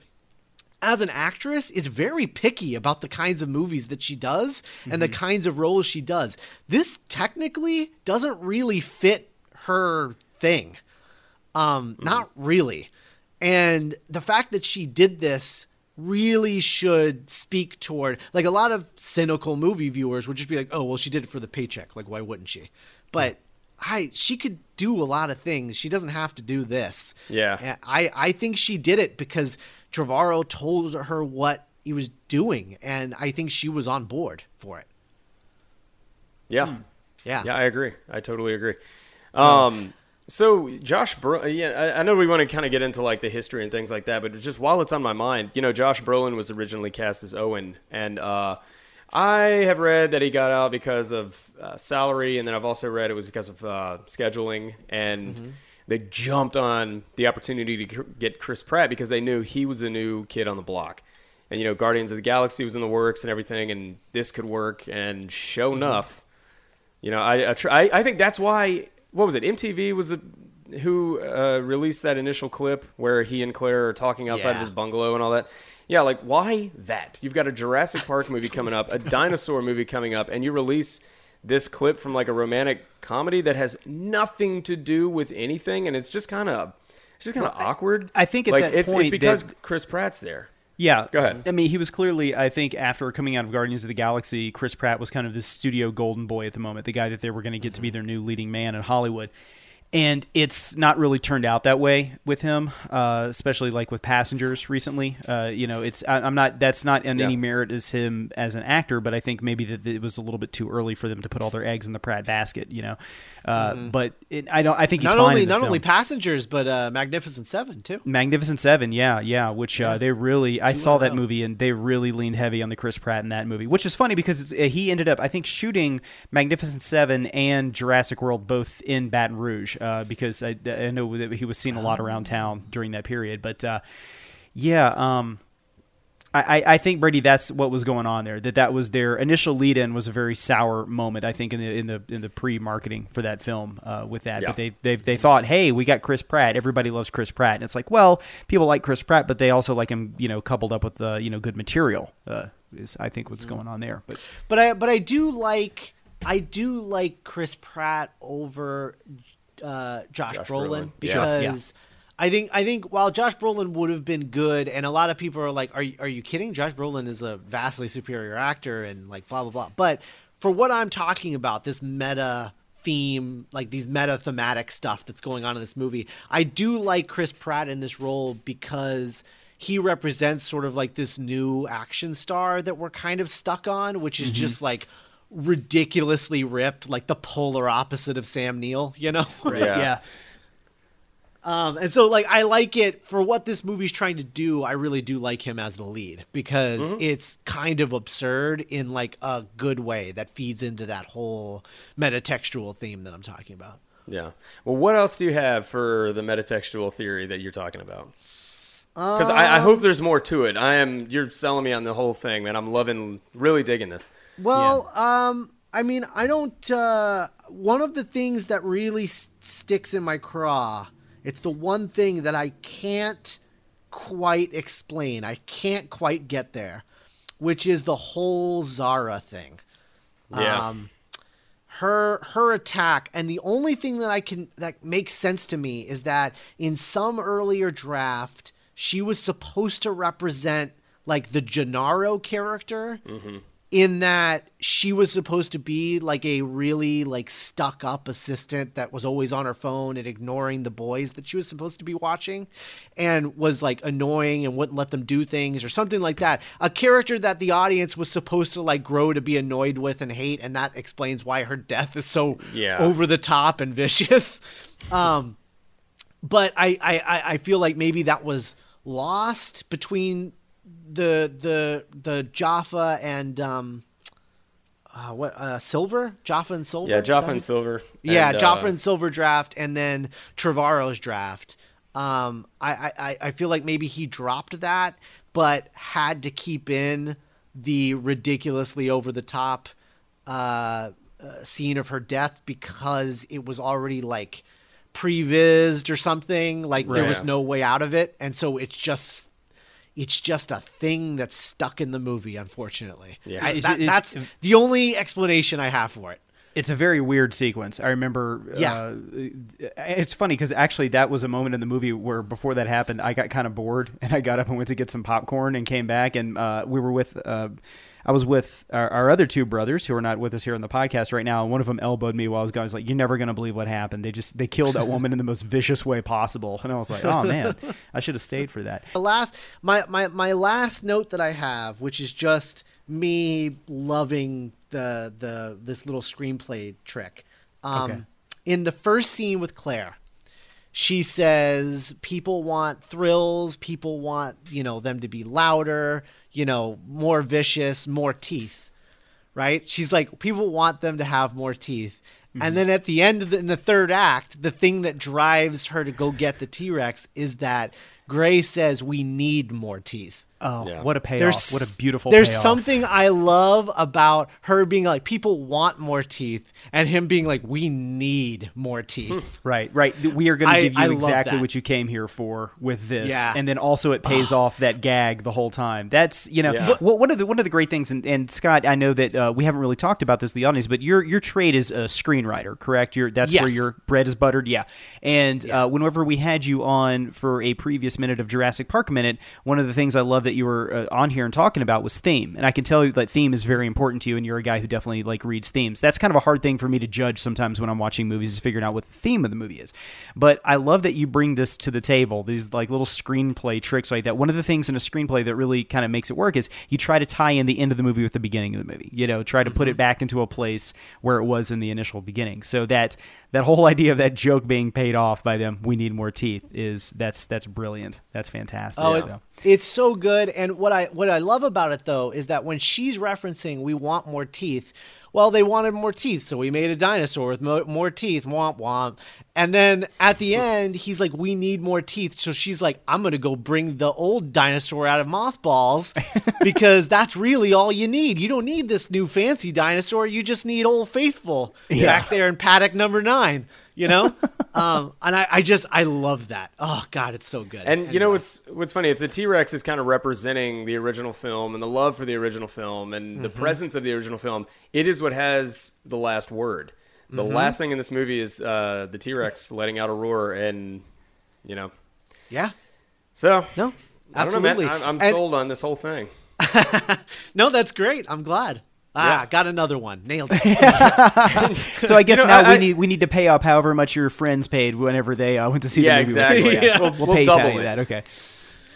as an actress is very picky about the kinds of movies that she does and the mm-hmm. kinds of roles she does. This technically doesn't really fit her thing. Um, not really. And the fact that she did this really should speak toward like a lot of cynical movie viewers would just be like, "Oh, well she did it for the paycheck. Like why wouldn't she?" But I she could do a lot of things. She doesn't have to do this. Yeah. I I think she did it because Trevorrow told her what he was doing and I think she was on board for it. Yeah. Yeah. Yeah, I agree. I totally agree. Um, so Josh, Bro- yeah, I, I know we want to kind of get into like the history and things like that, but just while it's on my mind, you know, Josh Brolin was originally cast as Owen, and uh, I have read that he got out because of uh, salary, and then I've also read it was because of uh, scheduling, and they jumped on the opportunity to get Chris Pratt because they knew he was the new kid on the block. And you know, Guardians of the Galaxy was in the works and everything, and this could work. And show enough, you know, I I, tr- I I think that's why. What was it? MTV was the who uh, released that initial clip where he and Claire are talking outside of his bungalow and all that. Yeah, like why that? You've got a Jurassic Park movie coming up, a dinosaur movie coming up, and you release this clip from like a romantic comedy that has nothing to do with anything, and it's just kind of it's just kind of awkward. I think at like that it's point it's because that- Chris Pratt's there. Yeah. Go ahead. I mean, he was clearly, I think, after coming out of Guardians of the Galaxy, Chris Pratt was kind of this studio golden boy at the moment, the guy that they were going to get to be their new leading man in Hollywood. And it's not really turned out that way with him, uh, especially like with Passengers recently. Uh, you know, it's I, I'm not that's not in Yeah. any merit as him as an actor, but I think maybe that it was a little bit too early for them to put all their eggs in the Pratt basket. You know, uh, but it, I don't. I think he's Mm-hmm. not only not only passengers, but uh, Magnificent Seven too. Magnificent Seven, yeah, yeah. Which Uh, they really, I saw that movie, and they really leaned heavy on the Chris Pratt in that movie. Which is funny because it's, uh, he ended up, I think, shooting Magnificent Seven and Jurassic World both in Baton Rouge uh, because I, I know that he was seen a lot around town during that period. But uh, yeah, um, I, I- think Brady, that's what was going on there. That that was their initial lead-in was a very sour moment. I think in the in the in the pre-marketing for that film uh, with that. Yeah. But they, they they thought, hey, we got Chris Pratt. Everybody loves Chris Pratt, and it's like, well, people like Chris Pratt, but they also like him, you know, coupled up with the you know good material. Uh, is I think what's going on there. But But I but I do like I do like Chris Pratt over uh, Josh, Josh Brolin, Brolin. because I think I think while Josh Brolin would have been good, and a lot of people are like, "Are you, are you kidding? Josh Brolin is a vastly superior actor," and like blah blah blah. But for what I'm talking about, this meta theme, like these meta thematic stuff that's going on in this movie, I do like Chris Pratt in this role because he represents sort of like this new action star that we're kind of stuck on, which is just like ridiculously ripped, like the polar opposite of Sam Neill, you know? Yeah. Um, and so like I like it for what this movie's trying to do. I really do like him as the lead because Mm-hmm. it's kind of absurd in like a good way that feeds into that whole metatextual theme that I'm talking about. Yeah. Well, what else do you have for the metatextual theory that you're talking about? Because I, I hope there's more to it. I am. You're selling me on the whole thing, man. I'm loving, really digging this. Well, um, I mean, I don't. Uh, one of the things that really s- sticks in my craw, it's the one thing that I can't quite explain. I can't quite get there, which is the whole Zara thing. Yeah. Um, her her attack and the only thing that I can that makes sense to me is that in some earlier draft she was supposed to represent like the Gennaro character in that she was supposed to be like a really like stuck up assistant that was always on her phone and ignoring the boys that she was supposed to be watching and was like annoying and wouldn't let them do things or something like that. A character that the audience was supposed to like grow to be annoyed with and hate and that explains why her death is so Yeah. over the top and vicious. Um but I I- I feel like maybe that was lost between the the the Jaffa and um uh, what uh Silver Jaffa and Silver Yeah, Jaffa and? Silver. yeah and, Jaffa uh, and Silver draft and then Trevorrow's draft um I, I I- I feel like maybe he dropped that but had to keep in the ridiculously over the top uh, uh scene of her death because it was already like prevised or something like there was no way out of it and so it's just it's just a thing that's stuck in the movie unfortunately Yeah. I- It's- that- it's- that's the only explanation i have for it It's a very weird sequence. I remember. Yeah. Uh, it's funny because actually that was a moment in the movie where before that happened, I got kind of bored and I got up and went to get some popcorn and came back and uh, we were with. Uh, I was with our, our other two brothers who are not with us here on the podcast right now, and one of them elbowed me while I was going. I was like, "You're never gonna believe what happened. They just they killed that woman in the most vicious way possible." And I was like, "Oh man, I should have stayed for that." the last my, my my last note that I have, which is just me loving the the this little screenplay trick. Um, Okay. In the first scene with Claire, she says people want thrills, people want you know them to be louder, you know more vicious, more teeth. Right? She's like people want them to have more teeth. And mm-hmm. then at the end of the, in the third act, the thing that drives her to go get the T Rex is that Gray says we need more teeth. Oh, Yeah. what a payoff! what a beautiful. There's payoff. something I love about her being like people want more teeth and him being like we need more teeth. Right, right. We are going to give you I exactly what you came here for with this, Yeah. and then also it pays off that gag the whole time. That's you know Yeah. wh- one of the one of the great things. And, and Scott, I know that uh, we haven't really talked about this to the audience, but your your trade is a screenwriter, correct? Your that's where your bread is buttered. Yeah. And Uh, whenever we had you on for a previous minute of Jurassic Park minute, one of the things I love that that you were uh, on here and talking about was theme, and I can tell you that theme is very important to you, and you're a guy who definitely like reads themes. That's kind of a hard thing for me to judge sometimes when I'm watching movies, is figuring out what the theme of the movie is. But I love that you bring this to the table, these like little screenplay tricks like that. One of the things in a screenplay that really kind of makes it work is you try to tie in the end of the movie with the beginning of the movie. You know, try to put it back into a place where it was in the initial beginning, so that that whole idea of that joke being paid off by them, we need more teeth, is that's that's brilliant. That's fantastic. Oh, so. it's so good. And what I what I love about it though is that when she's referencing we want more teeth, well, they wanted more teeth, so we made a dinosaur with mo- more teeth. Womp womp. And then at the end, he's like, "We need more teeth." So she's like, "I'm gonna go bring the old dinosaur out of mothballs because that's really all you need. You don't need this new fancy dinosaur. You just need old faithful back there in paddock number nine. You know." um, and I, I just I love that. Oh God, it's so good. And you know what's what's funny? If the T Rex is kind of representing the original film and the love for the original film and the presence of the original film, it is what has the last word. The last thing in this movie is uh, the T Rex letting out a roar, and you know, Yeah. so No. I don't know, man. Absolutely. I'm, I'm And- sold on this whole thing. No, that's great. I'm glad. Ah, got another one. Nailed it. So I guess know, now I- we need we need to pay up however much your friends paid whenever they uh, went to see Yeah, the movie. with exactly. you. Yeah. We'll, We'll, we'll pay double you it. that. Okay.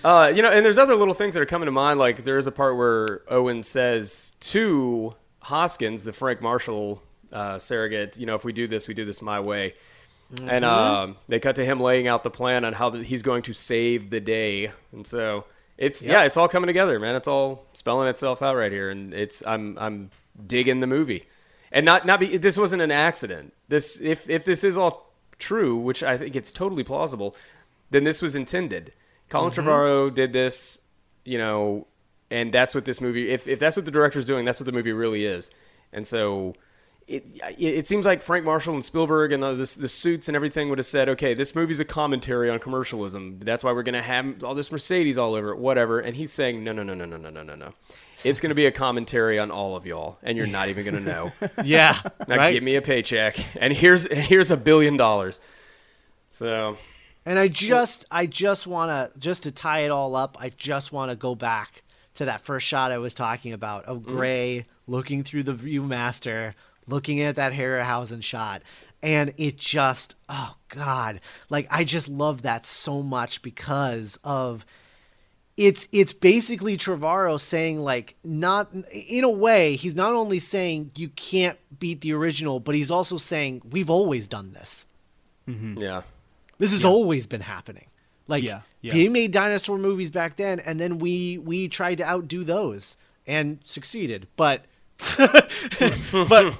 Uh, you know, and there's other little things that are coming to mind. Like there's a part where Owen says to Hoskins, the Frank Marshall uh, surrogate, you know, if we do this, we do this my way. And um, they cut to him laying out the plan on how the, he's going to save the day. And so it's yeah, it's all coming together, man. It's all spelling itself out right here, and it's I'm I'm digging the movie, and not not be this wasn't an accident. This if if this is all true, which I think it's totally plausible, then this was intended. Colin mm-hmm. Trevorrow did this, you know, and that's what this movie. If if that's what the director's doing, that's what the movie really is. And so. It, it, it seems like Frank Marshall and Spielberg and uh, the, the, the suits and everything would have said, okay, this movie's a commentary on commercialism. That's why we're going to have all this Mercedes all over it, whatever. And he's saying, no, no, no, no, no, no, no, no, no. It's going to be a commentary on all of y'all, and you're not even going to know. yeah. Now right. give me a paycheck, and here's here's a billion dollars. So And I just I just want to just to tie it all up, I just want to go back to that first shot I was talking about of mm. Gray looking through the ViewMaster, looking at that Harryhausen shot. And it just oh god, like I just love that so much because of it's it's basically Trevorrow saying like not in a way he's not only saying you can't beat the original, but he's also saying we've always done this. Mm-hmm. yeah, This has always been happening. Like Yeah, yeah. they made dinosaur movies back then, and then we we tried to outdo those and succeeded. But but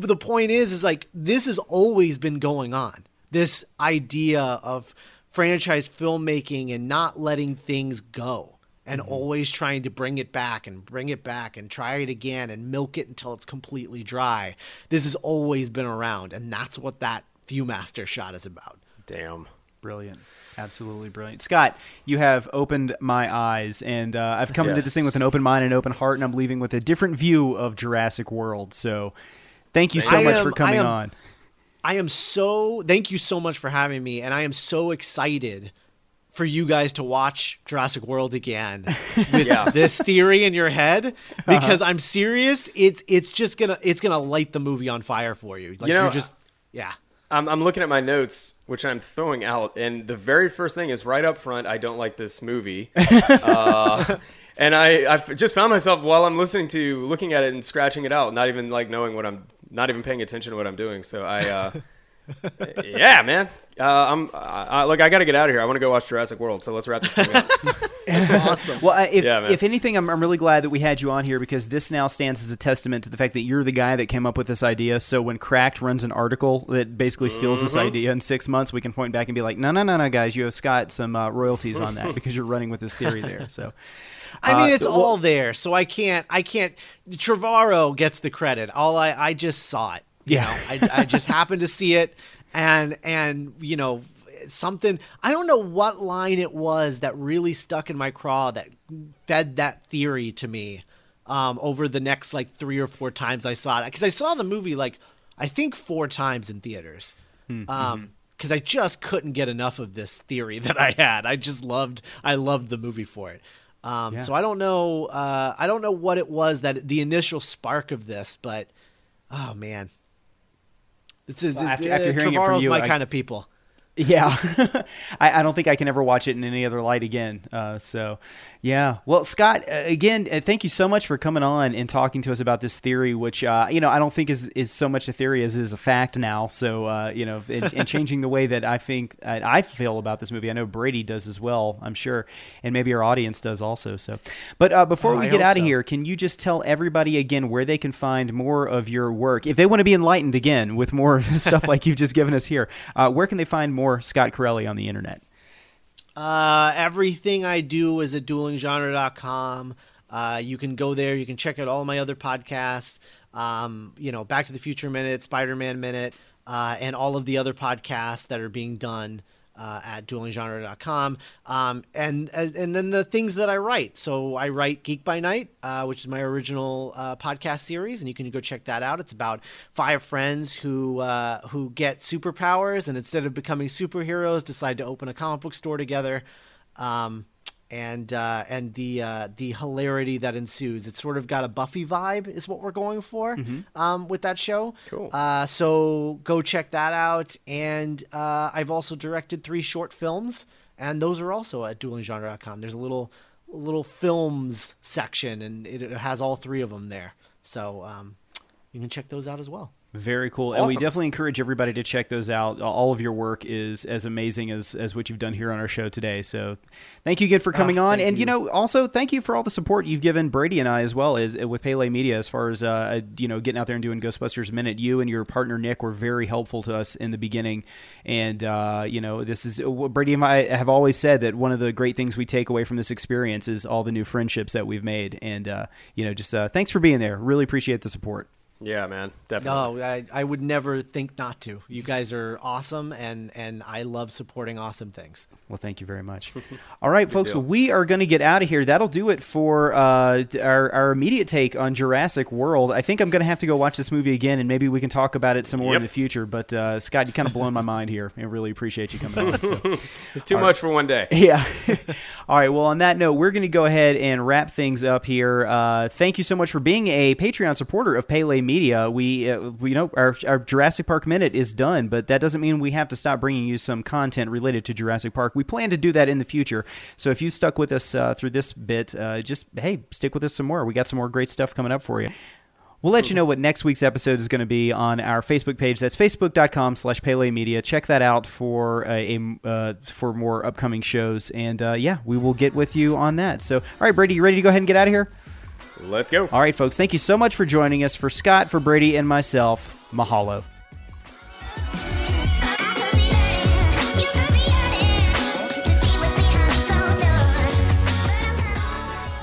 the point is, is like this has always been going on. This idea of franchise filmmaking and not letting things go. And mm-hmm. always trying to bring it back and bring it back and try it again and milk it until it's completely dry. This has always been around, and that's what that Viewmaster shot is about. damn. Brilliant. Absolutely brilliant. Scott, you have opened my eyes, and uh, I've come into this thing with an open mind and open heart, and I'm leaving with a different view of Jurassic World. So thank you so I much am- for coming I am- on. I am so thank you so much for having me, and I am so excited for you guys to watch Jurassic World again with Yeah. this theory in your head Uh-huh. because I'm serious. It's it's just gonna it's gonna light the movie on fire for you. Like You know, you're just yeah. I'm, I'm looking at my notes, which I'm throwing out, and the very first thing is right up front. I don't like this movie, uh, and I I've just found myself while I'm listening to looking at it and scratching it out, not even like knowing what I'm, not even paying attention to what I'm doing. So I, uh, yeah, man, uh, I'm I, I, like I got to get out of here. I want to go watch Jurassic World. So let's wrap this thing up. That's awesome. Well, uh, if, Yeah, if anything, I'm, I'm really glad that we had you on here because this now stands as a testament to the fact that you're the guy that came up with this idea. So when Cracked runs an article that basically steals this idea in six months, we can point back and be like, no, no, no, no, guys, you have Scott some uh, royalties on that because you're running with this theory there. So I mean, Uh, it's all there, so I can't. I can't. Trevorrow gets the credit. All I, I just saw it. You Yeah. know, I, I just happened to see it, and and you know, something. I don't know what line it was that really stuck in my craw that fed that theory to me. Um, over the next like three or four times I saw it, because I saw the movie like I think four times in theaters. Um, because I just couldn't get enough of this theory that I had. I just loved, I loved the movie for it. Um, Yeah. So I don't know. Uh, I don't know what it was that the initial spark of this, but oh man, this is Well, after- uh, after hearing it from you, my I- kind of people. Yeah, I, I don't think I can ever watch it in any other light again. Uh, so, yeah. Well, Scott, uh, again, uh, thank you so much for coming on and talking to us about this theory, which uh, you know I don't think is is so much a theory as is a fact now. So, uh, you know, and, and changing the way that I think uh, I feel about this movie. I know Brady does as well. I'm sure, and maybe our audience does also. So, but uh, before Oh, we I get out of so. here, can you just tell everybody again where they can find more of your work if they want to be enlightened again with more stuff like you've just given us here? Uh, where can they find more Scott Corelli on the internet? Uh, everything I do is at duelinggenre.com. Uh, you can go there. You can check out all my other podcasts. Um, you know, Back to the Future Minute, Spider Man Minute, uh, and all of the other podcasts that are being done uh, at duelinggenre.com. Um, and and then the things that I write. So I write Geek by Night, uh, which is my original uh, podcast series, and you can go check that out. It's about five friends who uh, who get superpowers, and instead of becoming superheroes, decide to open a comic book store together. Um, and uh, and the uh, the hilarity that ensues. It's sort of got a Buffy vibe, is what we're going for um, with that show. Cool. Uh, so go check that out. And uh, I've also directed three short films, and those are also at duelinggenre.com. There's a little little films section, and it, it has all three of them there. So um, you can check those out as well. Very cool. And we definitely encourage everybody to check those out. All of your work is as amazing as, as what you've done here on our show today. So thank you again for coming Ah, on. And, you. you. know, also thank you for all the support you've given Brady and I as well as uh, with Pele Media as far as, uh, you know, getting out there and doing Ghostbusters Minute. You and your partner, Nick, were very helpful to us in the beginning. And, uh, you know, this is what Brady and I have always said that one of the great things we take away from this experience is all the new friendships that we've made. And, uh, you know, just uh, thanks for being there. Really appreciate the support. Yeah, man, definitely. No, I, I would never think not to. You guys are awesome, and, and I love supporting awesome things. Well, thank you very much. All right, folks, deal. we are going to get out of here. That'll do it for uh, our, our immediate take on Jurassic World. I think I'm going to have to go watch this movie again, and maybe we can talk about it some more in the future. But, uh, Scott, you kind of blown my mind here. I really appreciate you coming on. So. It's too much for one day. Yeah. All right. Well, on that note, we're going to go ahead and wrap things up here. Uh, thank you so much for being a Patreon supporter of Pele Media. We, uh, we you know our, our Jurassic Park minute is done, but that doesn't mean we have to stop bringing you some content related to Jurassic Park. We plan to do that in the future. So if you stuck with us uh, through this bit, uh, just hey, stick with us some more. We got some more great stuff coming up for you. We'll let you know what next week's episode is going to be on our Facebook page. That's facebook.com slash Pele Media. Check that out for a, a uh, for more upcoming shows. And uh, yeah, we will get with you on that. So, all right, Brady, you ready to go ahead and get out of here? Let's go. All right, folks, thank you so much for joining us. For Scott, for Brady, and myself, mahalo.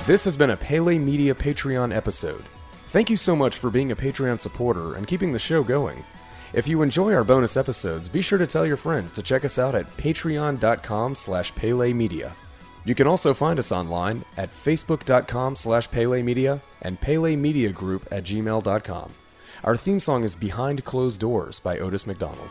This has been a Pele Media Patreon episode. Thank you so much for being a Patreon supporter and keeping the show going. If you enjoy our bonus episodes, be sure to tell your friends to check us out at patreon.com slash pelemedia. You can also find us online at facebook.com slash pelemedia and pelemediagroup at gmail.com. Our theme song is Behind Closed Doors by Otis McDonald.